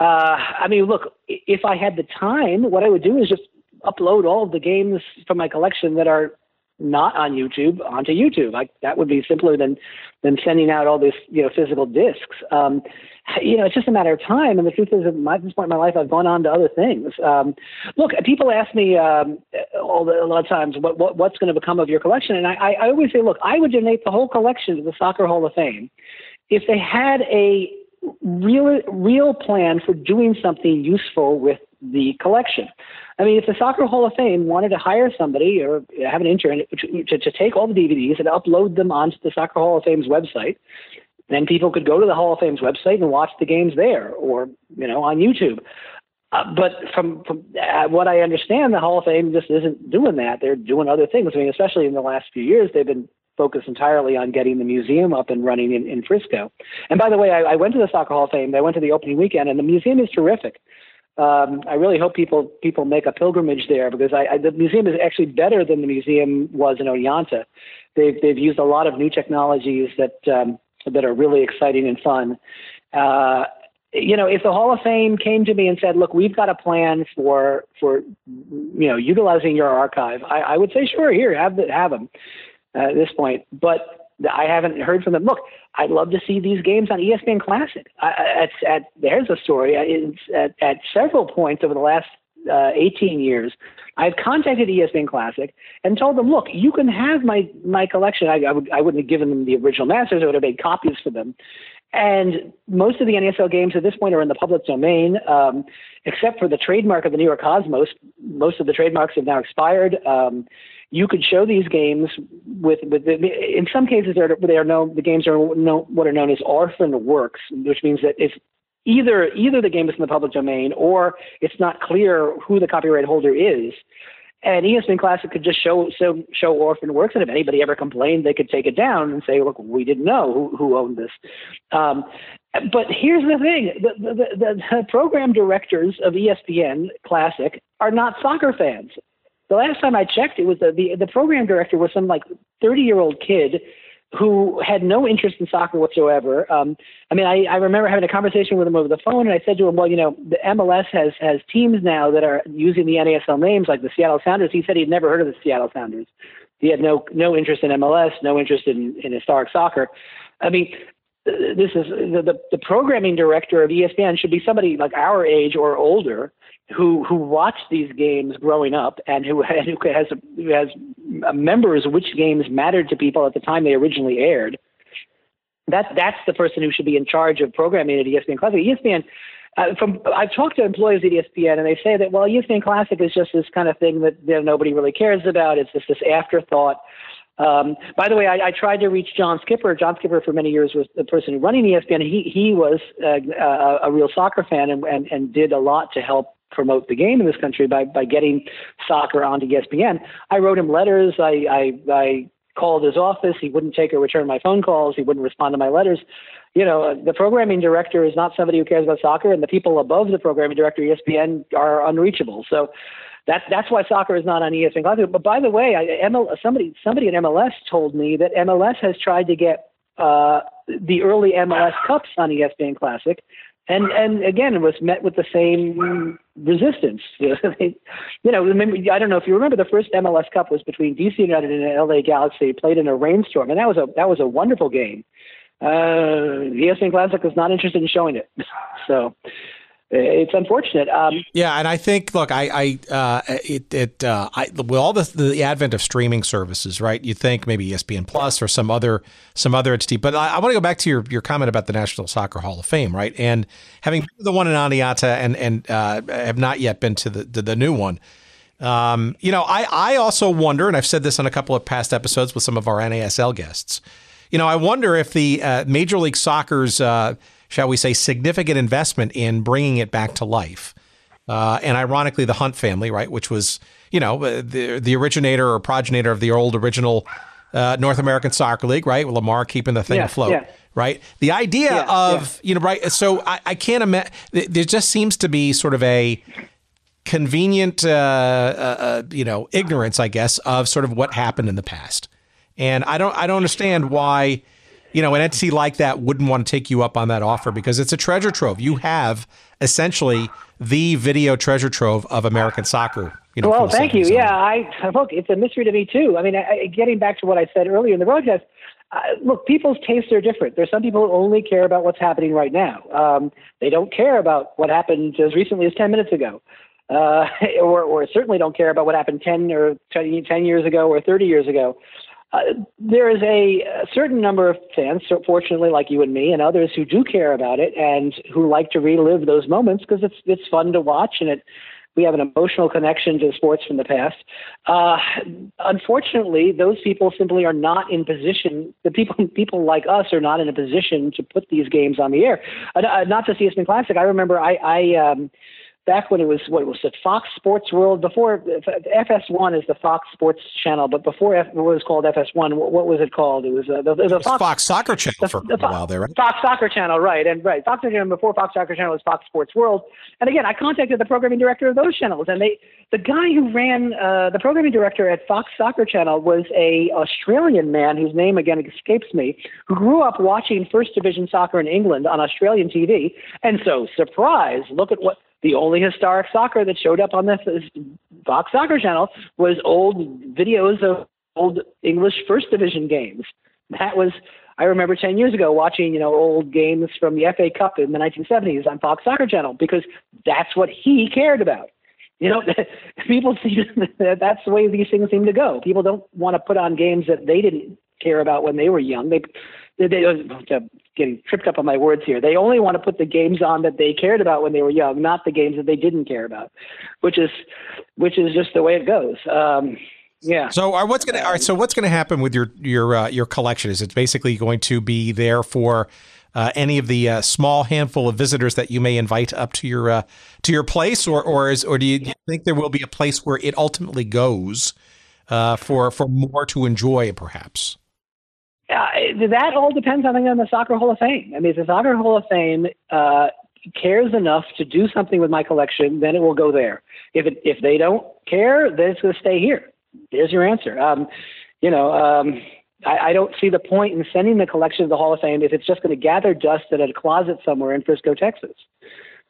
S5: Uh, I mean, look, if I had the time, what I would do is just upload all of the games from my collection that are not on YouTube onto YouTube. Like that would be simpler than than sending out all these you know physical discs. Um, you know, it's just a matter of time. And the truth is, at this point in my life, I've gone on to other things. Um, look, people ask me um, all the, a lot of times, what, what what's going to become of your collection? And I, I always say, look, I would donate the whole collection to the Soccer Hall of Fame if they had a real real plan for doing something useful with the collection. I mean, if the Soccer Hall of Fame wanted to hire somebody or have an intern to, to, to take all the DVDs and upload them onto the Soccer Hall of Fame's website, then people could go to the Hall of Fame's website and watch the games there or, you know, on YouTube. Uh, but from, from uh, what I understand, the Hall of Fame just isn't doing that. They're doing other things. I mean, especially in the last few years, they've been focused entirely on getting the museum up and running in, in Frisco. And by the way, I, I went to the Soccer Hall of Fame. I went to the opening weekend, and the museum is terrific um, I really hope people people make a pilgrimage there because I, I, the museum is actually better than the museum was in Oneonta. They've they've used a lot of new technologies that um, that are really exciting and fun. Uh, you know, if the Hall of Fame came to me and said, "Look, we've got a plan for for you know utilizing your archive," I, I would say, "Sure, here, have the, have them." Uh, at this point, but I haven't heard from them. Look, I'd love to see these games on ESPN Classic. I, at, at there's a story. It's, at, at several points over the last uh, 18 years, I've contacted ESPN Classic and told them, look, you can have my my collection. I, I, would, I wouldn't have given them the original masters. I would have made copies for them. And most of the NASL games at this point are in the public domain, um, except for the trademark of the New York Cosmos. Most of the trademarks have now expired. Um, you could show these games with with the, in some cases they're, they are known the games are known, what are known as orphan works, which means that if either either the game is in the public domain or it's not clear who the copyright holder is. And ESPN Classic could just show show, show orphan works, and if anybody ever complained, they could take it down and say, "Look, we didn't know who, who owned this." Um, but here's the thing: the, the, the, the program directors of ESPN Classic are not soccer fans. The last time I checked, it was the the, the program director was some like 30 year old kid who had no interest in soccer whatsoever. Um, I mean, I, I remember having a conversation with him over the phone, and I said to him, "Well, you know, the MLS has has teams now that are using the NASL names, like the Seattle Sounders." He said he'd never heard of the Seattle Sounders. He had no no interest in MLS, no interest in, in historic soccer. I mean, this is the, the programming director of ESPN should be somebody like our age or older who who watched these games growing up and who, and who has who has members which games mattered to people at the time they originally aired. That that's the person who should be in charge of programming at ESPN Classic. ESPN. Uh, from I've talked to employees at ESPN and they say that well ESPN Classic is just this kind of thing that you know, nobody really cares about. It's just this afterthought. Um, by the way, I, I, tried to reach John Skipper. John Skipper, for many years, was the person running ESPN. He he was uh, a, a real soccer fan and, and and did a lot to help promote the game in this country by by getting soccer onto ESPN. I wrote him letters. I I, I called his office. He wouldn't take or return my phone calls. He wouldn't respond to my letters. You know, the programming director is not somebody who cares about soccer, and the people above the programming director, ESPN, are unreachable. So. That's that's why soccer is not on ESPN Classic. But by the way, I, ML, somebody somebody at MLS told me that MLS has tried to get uh, the early MLS Cups on ESPN Classic, and and again it was met with the same resistance. you know, I don't know if you remember the first MLS Cup was between DC United and LA Galaxy, played in a rainstorm, and that was a that was a wonderful game. Uh, ESPN Classic was not interested in showing it, so it's unfortunate. Um,
S4: yeah, and I think, look, I, I, uh, it, it, uh, I, with all the, the advent of streaming services, right? You think maybe ESPN Plus or some other, some other entity. But I, I want to go back to your, your comment about the National Soccer Hall of Fame, right? And having the one in Oneonta and and uh, have not yet been to the the, the new one. Um, you know, I, I also wonder, and I've said this on a couple of past episodes with some of our NASL guests. You know, I wonder if the uh, Major League Soccer's uh, shall we say, significant investment in bringing it back to life. Uh, and ironically, the Hunt family, right, which was, you know, uh, the the originator or progenitor of the old original uh, North American Soccer League, right? With Lamar keeping the thing
S5: yeah,
S4: afloat,
S5: yeah.
S4: right? The idea
S5: yeah,
S4: of, you know, right? So I, I can't imagine. There just seems to be sort of a convenient, uh, uh, uh, you know, ignorance, I guess, of sort of what happened in the past. And I don't, I don't understand why you know, an entity like that wouldn't want to take you up on that offer because it's a treasure trove. You have essentially the video treasure trove of American soccer. You know,
S5: well, thank you. Yeah, I look. It's a mystery to me too. I mean, I, getting back to what I said earlier in the broadcast. Uh, look, people's tastes are different. There's some people who only care about what's happening right now. Um, they don't care about what happened as recently as 10 minutes ago. Uh, or, or certainly don't care about what happened 10 or 10 years ago or 30 years ago. Uh, there is a, a, certain number of fans, so fortunately, like you and me, and others who do care about it and who like to relive those moments because it's it's fun to watch and it we have an emotional connection to sports from the past. Uh, unfortunately, those people simply are not in position. The people people like us are not in a position to put these games on the air. Uh, to see just ESPN Classic. I remember I. I um, back when it was what was it Fox Sports World before FS1 is the Fox Sports Channel, but before F, what was called FS1, what, what was it called? It was uh, the, the
S4: Fox, Fox, Soccer Channel the, for
S5: the,
S4: a while there, right?
S5: Fox Soccer Channel, right? And right, Fox Soccer Channel before Fox Soccer Channel was Fox Sports World. And again, I contacted the programming director of those channels, and they the guy who ran uh, the programming director at Fox Soccer Channel was a Australian man whose name again escapes me, who grew up watching First Division soccer in England on Australian TV, and so surprise, look at what the only historic soccer that showed up on the Fox Soccer Channel was old videos of old English First Division games. That was I remember 10 years ago watching, you know, old games from the FA Cup in the 1970s on Fox Soccer Channel because that's what he cared about. You know, people seem that's the way these things seem to go. People don't want to put on games that they didn't care about when they were young. They they, they getting tripped up on my words here. They only want to put the games on that they cared about when they were young, not the games that they didn't care about, which is which is just the way it goes. Um, yeah.
S4: So, are what's gonna all right? So, what's gonna happen with your your uh, your collection? Is it basically going to be there for uh, any of the uh, small handful of visitors that you may invite up to your uh, to your place, or or is or do you, do you, think there will be a place where it ultimately goes uh, for for more to enjoy, perhaps?
S5: Uh, that all depends, I think, on the Soccer Hall of Fame. I mean, if the Soccer Hall of Fame uh, cares enough to do something with my collection, then it will go there. If it, if they don't care, then it's going to stay here. There's your answer. Um, you know, um, I, I don't see the point in sending the collection to the Hall of Fame if it's just going to gather dust in a closet somewhere in Frisco, Texas.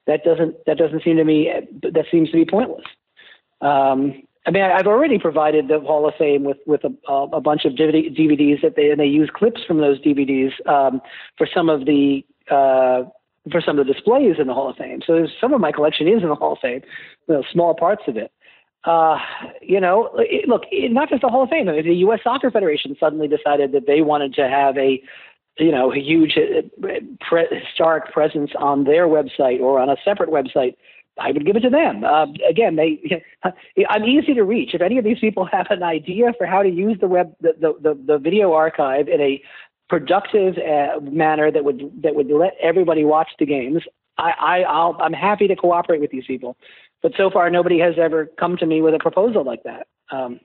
S5: That doesn't that doesn't seem to me that seems to be pointless. Um, I mean, I've already provided the Hall of Fame with with a, a bunch of DVDs that they and they use clips from those DVDs um, for some of the uh, for some of the displays in the Hall of Fame. So some of my collection is in the Hall of Fame, you know, small parts of it. Uh, you know, it, look, it, not just the Hall of Fame. I mean, the U.S. Soccer Federation suddenly decided that they wanted to have a you know, a huge uh, pre- historic presence on their website or on a separate website I would give it to them. Uh, again, they, I'm easy to reach. If any of these people have an idea for how to use the web, the, the, the, the video archive in a productive uh, manner that would that would let everybody watch the games, I, I I'll, I'm happy to cooperate with these people. But so far, nobody has ever come to me with a proposal like that. Um,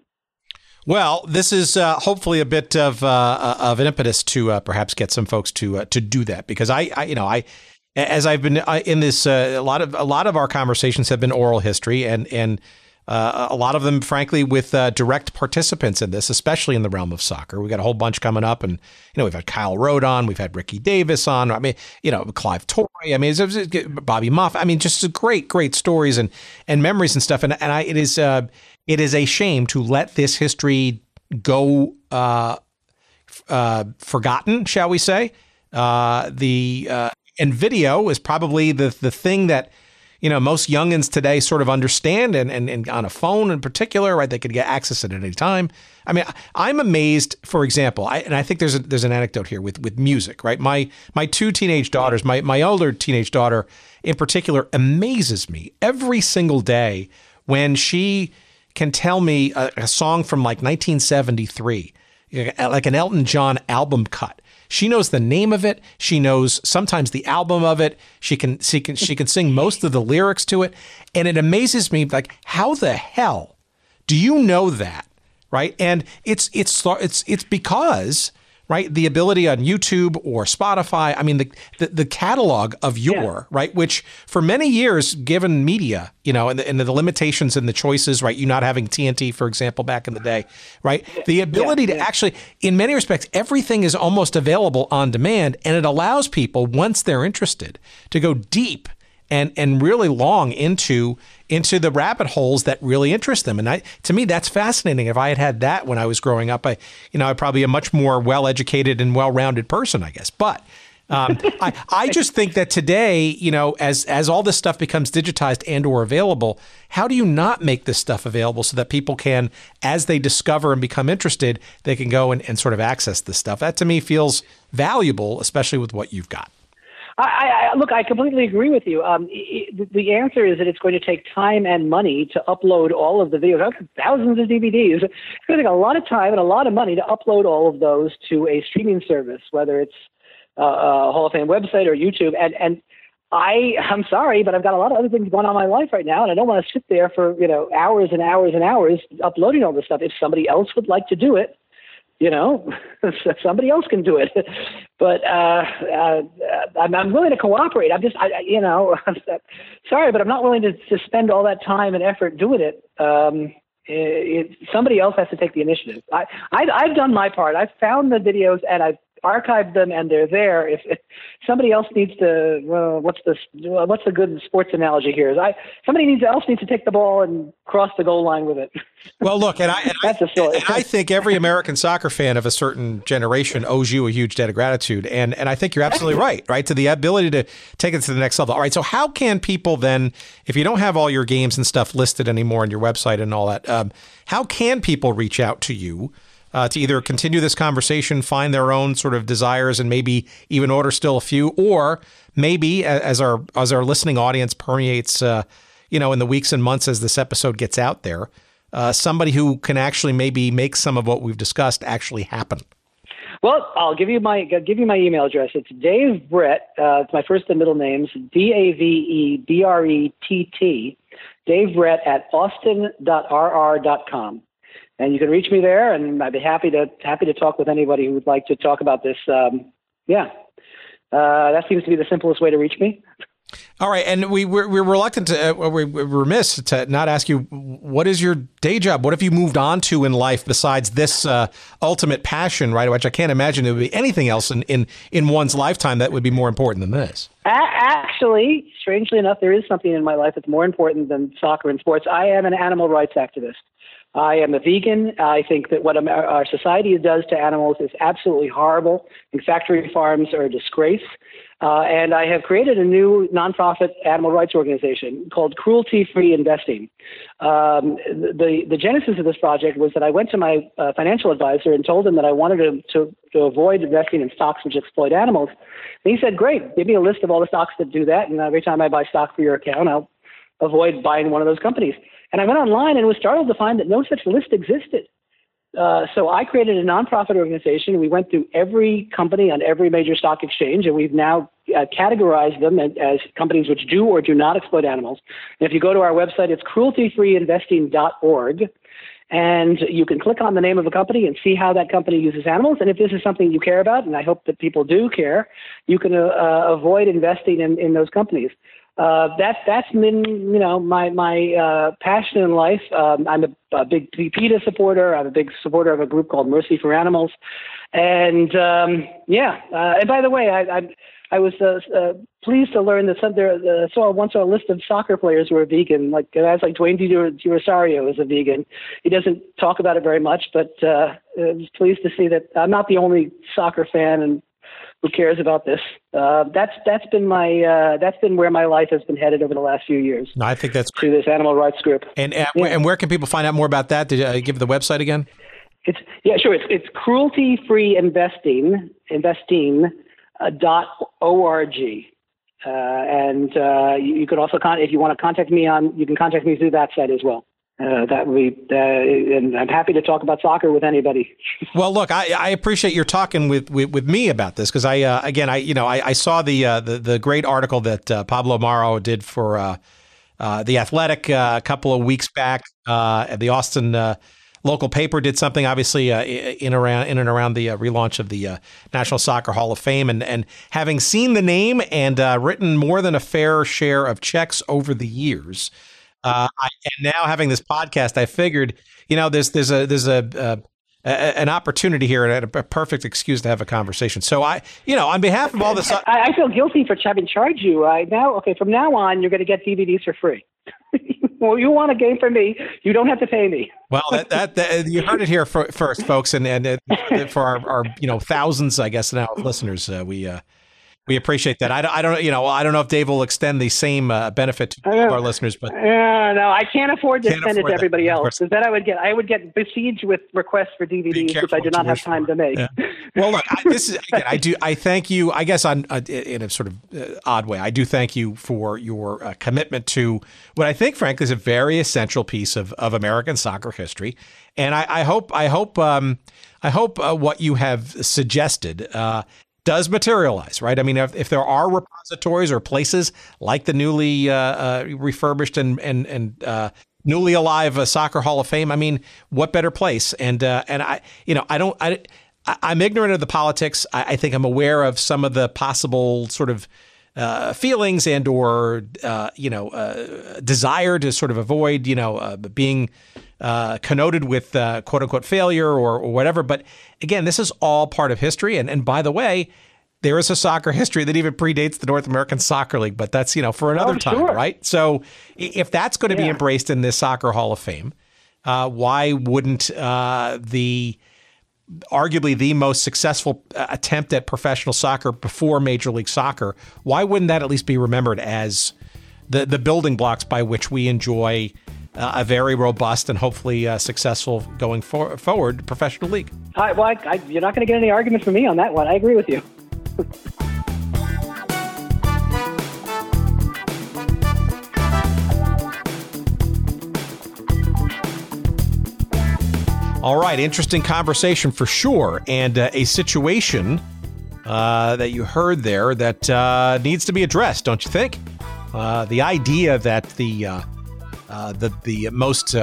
S4: well, this is uh, hopefully a bit of uh, of an impetus to uh, perhaps get some folks to uh, to do that because I, I you know I as I've been uh, in this, uh, a lot of a lot of our conversations have been oral history, and and uh, a lot of them, frankly, with uh, direct participants in this, especially in the realm of soccer. We got a whole bunch coming up, and you know we've had Kyle Rote on, we've had Ricky Davis on. I mean, you know Clive Toye. I mean, it's, it's, Bobby Moff. I mean, just great, great stories and and memories and stuff. And and I, it is uh, it is a shame to let this history go uh, forgotten, shall we say? the and video is probably the the thing that you know most youngins today sort of understand and, and, and on a phone in particular right they could get access at any time. I mean i'm amazed for example I, and i think there's a, there's an anecdote here with with music right? My my two teenage daughters my my older teenage daughter in particular amazes me every single day when she can tell me a, a song from like 1973 like an elton john album cut she knows the name of it. She knows sometimes the album of it. She can she can she can sing most of the lyrics to it, and it amazes me like how the hell do you know that, right? And it's it's it's it's because right? The ability on YouTube or Spotify. I mean, the the, the catalog of your yeah. right, which for many years, given media, you know, and the, and the limitations and the choices, right? You not having TNT, for example, back in the day, right? The ability yeah, to actually, in many respects, everything is almost available on demand, and it allows people once they're interested to go deep and and really long into into the rabbit holes that really interest them. And I, to me, that's fascinating. If I had had that when I was growing up, I, you know, I'm probably a much more well-educated and well-rounded person, I guess. But um, I, I just think that today, you know, as as all this stuff becomes digitized and or available, how do you not make this stuff available so that people can, as they discover and become interested, they can go and, and sort of access this stuff? That to me feels valuable, especially with what you've got.
S5: I, I, look, I completely agree with you. Um, it, the answer is that it's going to take time and money to upload all of the videos, thousands of DVDs. It's going to take a lot of time and a lot of money to upload all of those to a streaming service, whether it's uh, a Hall of Fame website or YouTube. And and I I'm sorry, but I've got a lot of other things going on in my life right now, and I don't want to sit there for you know hours and hours and hours uploading all this stuff. If somebody else would like to do it, you know, somebody else can do it. but uh, uh, I'm, I'm willing to cooperate. I'm just, I, you know, sorry, but I'm not willing to, to spend all that time and effort doing it. Um, it, it, somebody else has to take the initiative. I, I, I've done my part. I've found the videos and I've archived them and they're there. If, if somebody else needs to, uh, what's the what's a good sports analogy here? Is I somebody needs else needs to take the ball and cross the goal line with it.
S4: Well, look, and I and
S5: that's
S4: I,
S5: a story.
S4: and I think every American soccer fan of a certain generation owes you a huge debt of gratitude, and and I think you're absolutely right, right, to the ability to take it to the next level. All right, so how can people then, if you don't have all your games and stuff listed anymore on your website and all that, um, how can people reach out to you? Uh, to either continue this conversation, find their own sort of desires, and maybe even order still a few, or maybe as our as our listening audience permeates, uh, you know, in the weeks and months as this episode gets out there, uh, somebody who can actually maybe make some of what we've discussed actually happen.
S5: Well, I'll give you my I'll give you my email address. It's Dave Brett. Uh, it's my first and middle names. D A V E B R E T T. Dave Brett at austin.rr.com and you can reach me there, and I'd be happy to happy to talk with anybody who would like to talk about this. Um, yeah, uh, that seems to be the simplest way to reach me.
S4: All right, and we we're, we're reluctant to uh, we're, remiss to not ask you what is your day job? What have you moved on to in life besides this uh, ultimate passion, right? Which I can't imagine there would be anything else in, in in one's lifetime that would be more important than this.
S5: Actually, strangely enough, there is something in my life that's more important than soccer and sports. I am an animal rights activist. I am a vegan. I think that what our society does to animals is absolutely horrible. And factory farms are a disgrace. Uh, and I have created a new nonprofit animal rights organization called Cruelty Free Investing. Um, the, the genesis of this project was that I went to my uh, financial advisor and told him that I wanted to, to, to avoid investing in stocks which exploit animals. And he said, Great, give me a list of all the stocks that do that. And every time I buy stock for your account, I'll avoid buying one of those companies. And I went online and was startled to find that no such list existed. Uh, so I created a nonprofit organization. We went through every company on every major stock exchange, and we've now uh, categorized them as, as, companies which do or do not exploit animals. And if you go to our website, it's crueltyfreeinvesting.org. And you can click on the name of a company and see how that company uses animals. And if this is something you care about, and I hope that people do care, you can uh, uh avoid investing in, in those companies uh, that's that's been you know my my uh, passion in life. Um, I'm a, a, big PETA supporter. I'm a big supporter of a group called Mercy for Animals, and um, yeah. Uh, and by the way, I I, I was uh, uh, pleased to learn that some there uh, saw once saw a list of soccer players who are vegan. Like guys like Dwayne De Rosario is a vegan. He doesn't talk about it very much, but uh, I was pleased to see that I'm not the only soccer fan and who cares about this? Uh, that's that's been my uh, that's been where my life has been headed over the last few years.
S4: No, I think that's
S5: through this animal rights group.
S4: And and, yeah. and where can people find out more about that? Did you uh, give the website again?
S5: It's yeah, sure. It's it's cruelty free investing investing uh, dot org. Uh, and uh, you, you, could also con- if you want to contact me on you can contact me through that site as well. Uh, that would be, uh, and I'm happy to talk about soccer with anybody.
S4: well, look, I, I appreciate your talking with, with, with me about this because I, uh, again, I, you know, I, I saw the, uh, the, the great article that uh, Pablo Maurer did for uh, the Athletic a couple of weeks back. the Austin local paper did something, obviously, in around in and around the relaunch of the National Soccer Hall of Fame, and and having seen the name and written more than a fair share of checks over the years. Uh, I, and now having this podcast, I figured, you know, there's there's a there's a, a, a an opportunity here and a, perfect excuse to have a conversation. So I, you know, on behalf of all this,
S5: I, I feel guilty for having charged you. I now, okay, from now on, you're going to get DVDs for free. well, you want a game for me, you don't have to pay me.
S4: well, that, that, that, you heard it here for, first, folks, and and for our, our you know thousands, I guess now listeners, uh, we. We appreciate that. I don't, I don't, you know, I don't know if Dave will extend the same uh, benefit to our listeners, but
S5: no, I can't afford to can't send afford it to everybody else because then I would get, I would get besieged with requests for DVDs, which I do not have time for. to make. Yeah.
S4: Well, look, I, this is again, I do, I thank you. I guess on uh, in a sort of uh, odd way, I do thank you for your uh, commitment to what I think, frankly, is a very essential piece of of American soccer history, and I, I hope, I hope, um, I hope uh, what you have suggested uh, does materialize, right? I mean, if, if there are repositories or places like the newly uh, uh, refurbished and and and uh, newly alive uh, Soccer Hall of Fame, I mean, what better place? And uh, and I, you know, I don't, I, I'm ignorant of the politics. I, I think I'm aware of some of the possible sort of uh, feelings and or uh, you know uh, desire to sort of avoid you know uh, being uh, connoted with uh, quote unquote failure or, or, whatever. But again, this is all part of history. And and by the way, there is a soccer history that even predates the North American Soccer League. But that's you know for another
S5: oh,
S4: time,
S5: sure.
S4: right? So if that's going to
S5: yeah.
S4: be embraced in this Soccer Hall of Fame, why wouldn't the arguably the most successful uh, attempt at professional soccer before Major League Soccer, why wouldn't that at least be remembered as the the building blocks by which we enjoy uh, a very robust and hopefully uh, successful going for, forward professional league?
S5: I, well, I, I, you're not going to get any argument from me on that one. I agree with you.
S4: All right, interesting conversation for sure, and uh, a situation uh, that you heard there that uh, needs to be addressed, don't you think? Uh, the idea that the uh, uh, the the most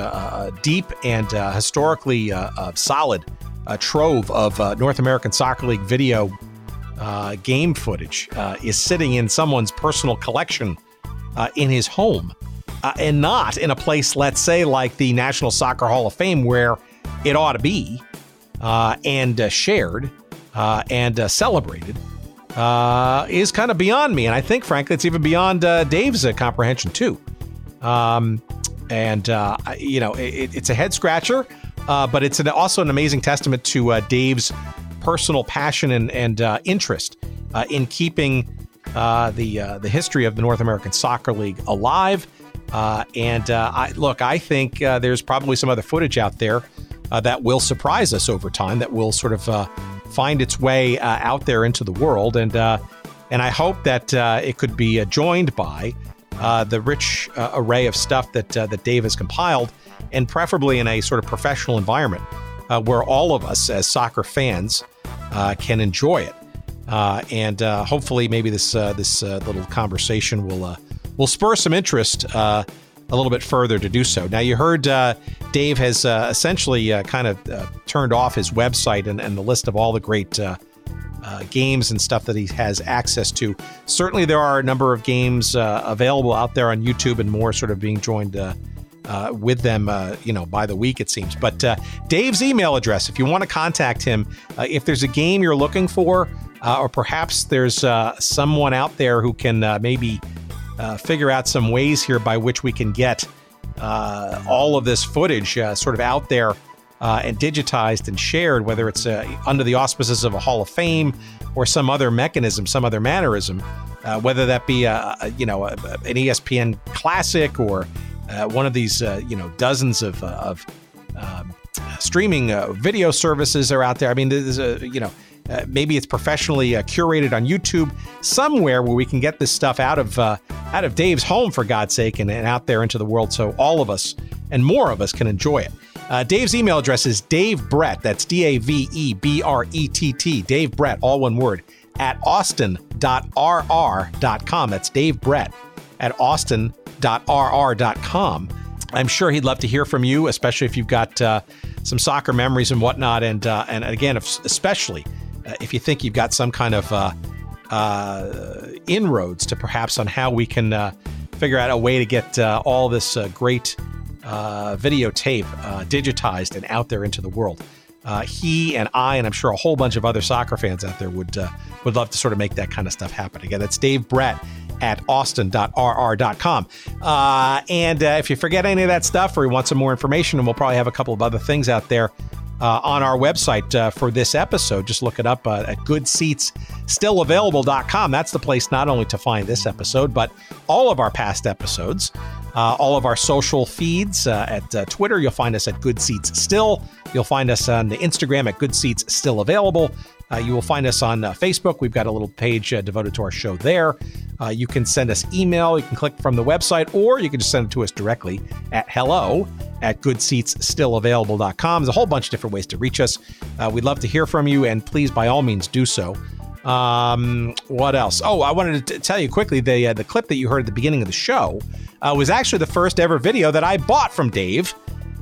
S4: deep and historically solid trove of North American Soccer League video game footage is sitting in someone's personal collection in his home, and not in a place, let's say, like the National Soccer Hall of Fame, where it ought to be uh, and uh, shared uh, and uh, celebrated uh, is kind of beyond me. And I think, frankly, it's even beyond uh, Dave's comprehension, too. Um, and, you know, it, it's a head scratcher, but it's an, also an amazing testament to Dave's personal passion and, and interest in keeping the, the history of the North American Soccer League alive. and I, look, I think there's probably some other footage out there uh, that will surprise us over time, that will sort of uh, find its way uh, out there into the world. And, uh, and I hope that uh, it could be uh, joined by uh, the rich uh, array of stuff that, that Dave has compiled, and preferably in a sort of professional environment where all of us as soccer fans can enjoy it. and hopefully, maybe this this little conversation will will spur some interest a little bit further to do so. Now, you heard uh, Dave has uh, essentially uh, kind of uh, turned off his website and, and, the list of all the great uh, uh, games and stuff that he has access to. Certainly, there are a number of games available out there on YouTube and more sort of being joined. with them, you know, by the week it seems. But Dave's email address, if you want to contact him, if there's a game you're looking for, or perhaps there's someone out there who can maybe uh, figure out some ways here by which we can get uh, all of this footage uh, sort of out there uh, and digitized and shared, whether it's uh, under the auspices of a Hall of Fame or some other mechanism, some other mannerism, whether that be you know an ESPN Classic or one of these you know dozens of, of um, streaming video services are out there. I mean, there's a you know uh, maybe it's professionally uh, curated on YouTube somewhere where we can get this stuff out of uh, out of Dave's home for God's sake and, and, out there into the world so all of us and more of us can enjoy it. Uh, Dave's email address is Dave Brett. That's D A V E B R E T T. Dave Brett, all one word, at austin.rr.com. That's Dave Brett at austin.rr.com. I'm sure he'd love to hear from you, especially if you've got uh, some soccer memories and whatnot. And uh, and again, especially if you think you've got some kind of uh, uh, inroads to perhaps on how we can uh, figure out a way to get uh, all this uh, great videotape digitized and out there into the world. he and I, and I'm sure a whole bunch of other soccer fans out there would would love to sort of make that kind of stuff happen. Again, that's Dave Brett at austin.rr.com. Uh, and uh, if you forget any of that stuff or you want some more information, and we'll probably have a couple of other things out there uh, on our website uh, for this episode. Just look it up uh, at goodseatsstillavailable.com. That's the place not only to find this episode, but all of our past episodes. Uh, all of our social feeds uh, at uh, Twitter, you'll find us at Good Seats Still. You'll find us on the Instagram at Good Seats Still Available. Uh, you will find us on uh, Facebook. We've got a little page uh, devoted to our show there. you can send us email. You can click from the website, or you can just send it to us directly at hello at goodseatsstillavailable.com. There's a whole bunch of different ways to reach us. we'd love to hear from you, and please, by all means, do so. Um, what else? Oh, I wanted to t- tell you quickly the uh, the clip that you heard at the beginning of the show uh, was actually the first ever video that I bought from Dave.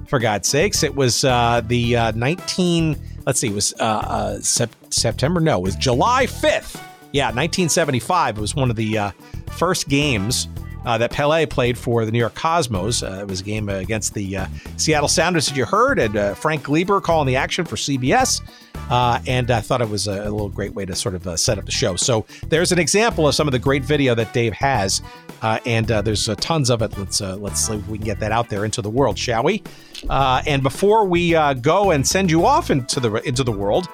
S4: For God's sakes, it was uh, the uh, 19. Let's see, it was uh, uh, sep- September. No, it was July 5th. Yeah, 1975. It was one of the uh, first games uh, that Pele played for the New York Cosmos. It was a game against the Seattle Sounders that you heard, and Frank Glieber calling the action for CBS. Uh, and I thought it was a, a, little great way to sort of uh, set up the show. So there's an example of some of the great video that Dave has, uh, and uh, there's uh, tons of it. Let's let's see if we can get that out there into the world, shall we? and before we go and send you off into the into the world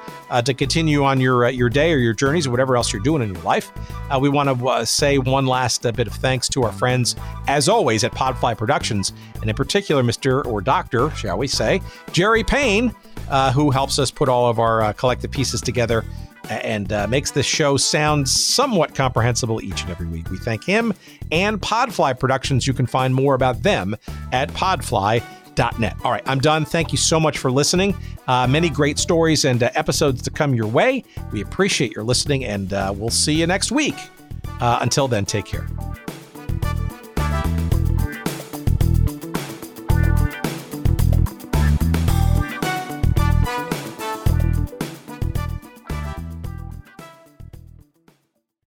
S4: to continue on your your day or your journeys or whatever else you're doing in your life, we want to say one last bit of thanks to our friends, as always, at Podfly Productions, and in particular, Mr. or Dr., shall we say, Jerry Payne, uh, who helps us put all of our uh, collective pieces together and uh, makes this show sound somewhat comprehensible each and every week. We thank him and Podfly Productions. You can find more about them at podfly.net. All right, I'm done. Thank you so much for listening. Uh, many great stories and uh, episodes to come your way. We appreciate your listening, and uh, we'll see you next week. Uh, until then, take care.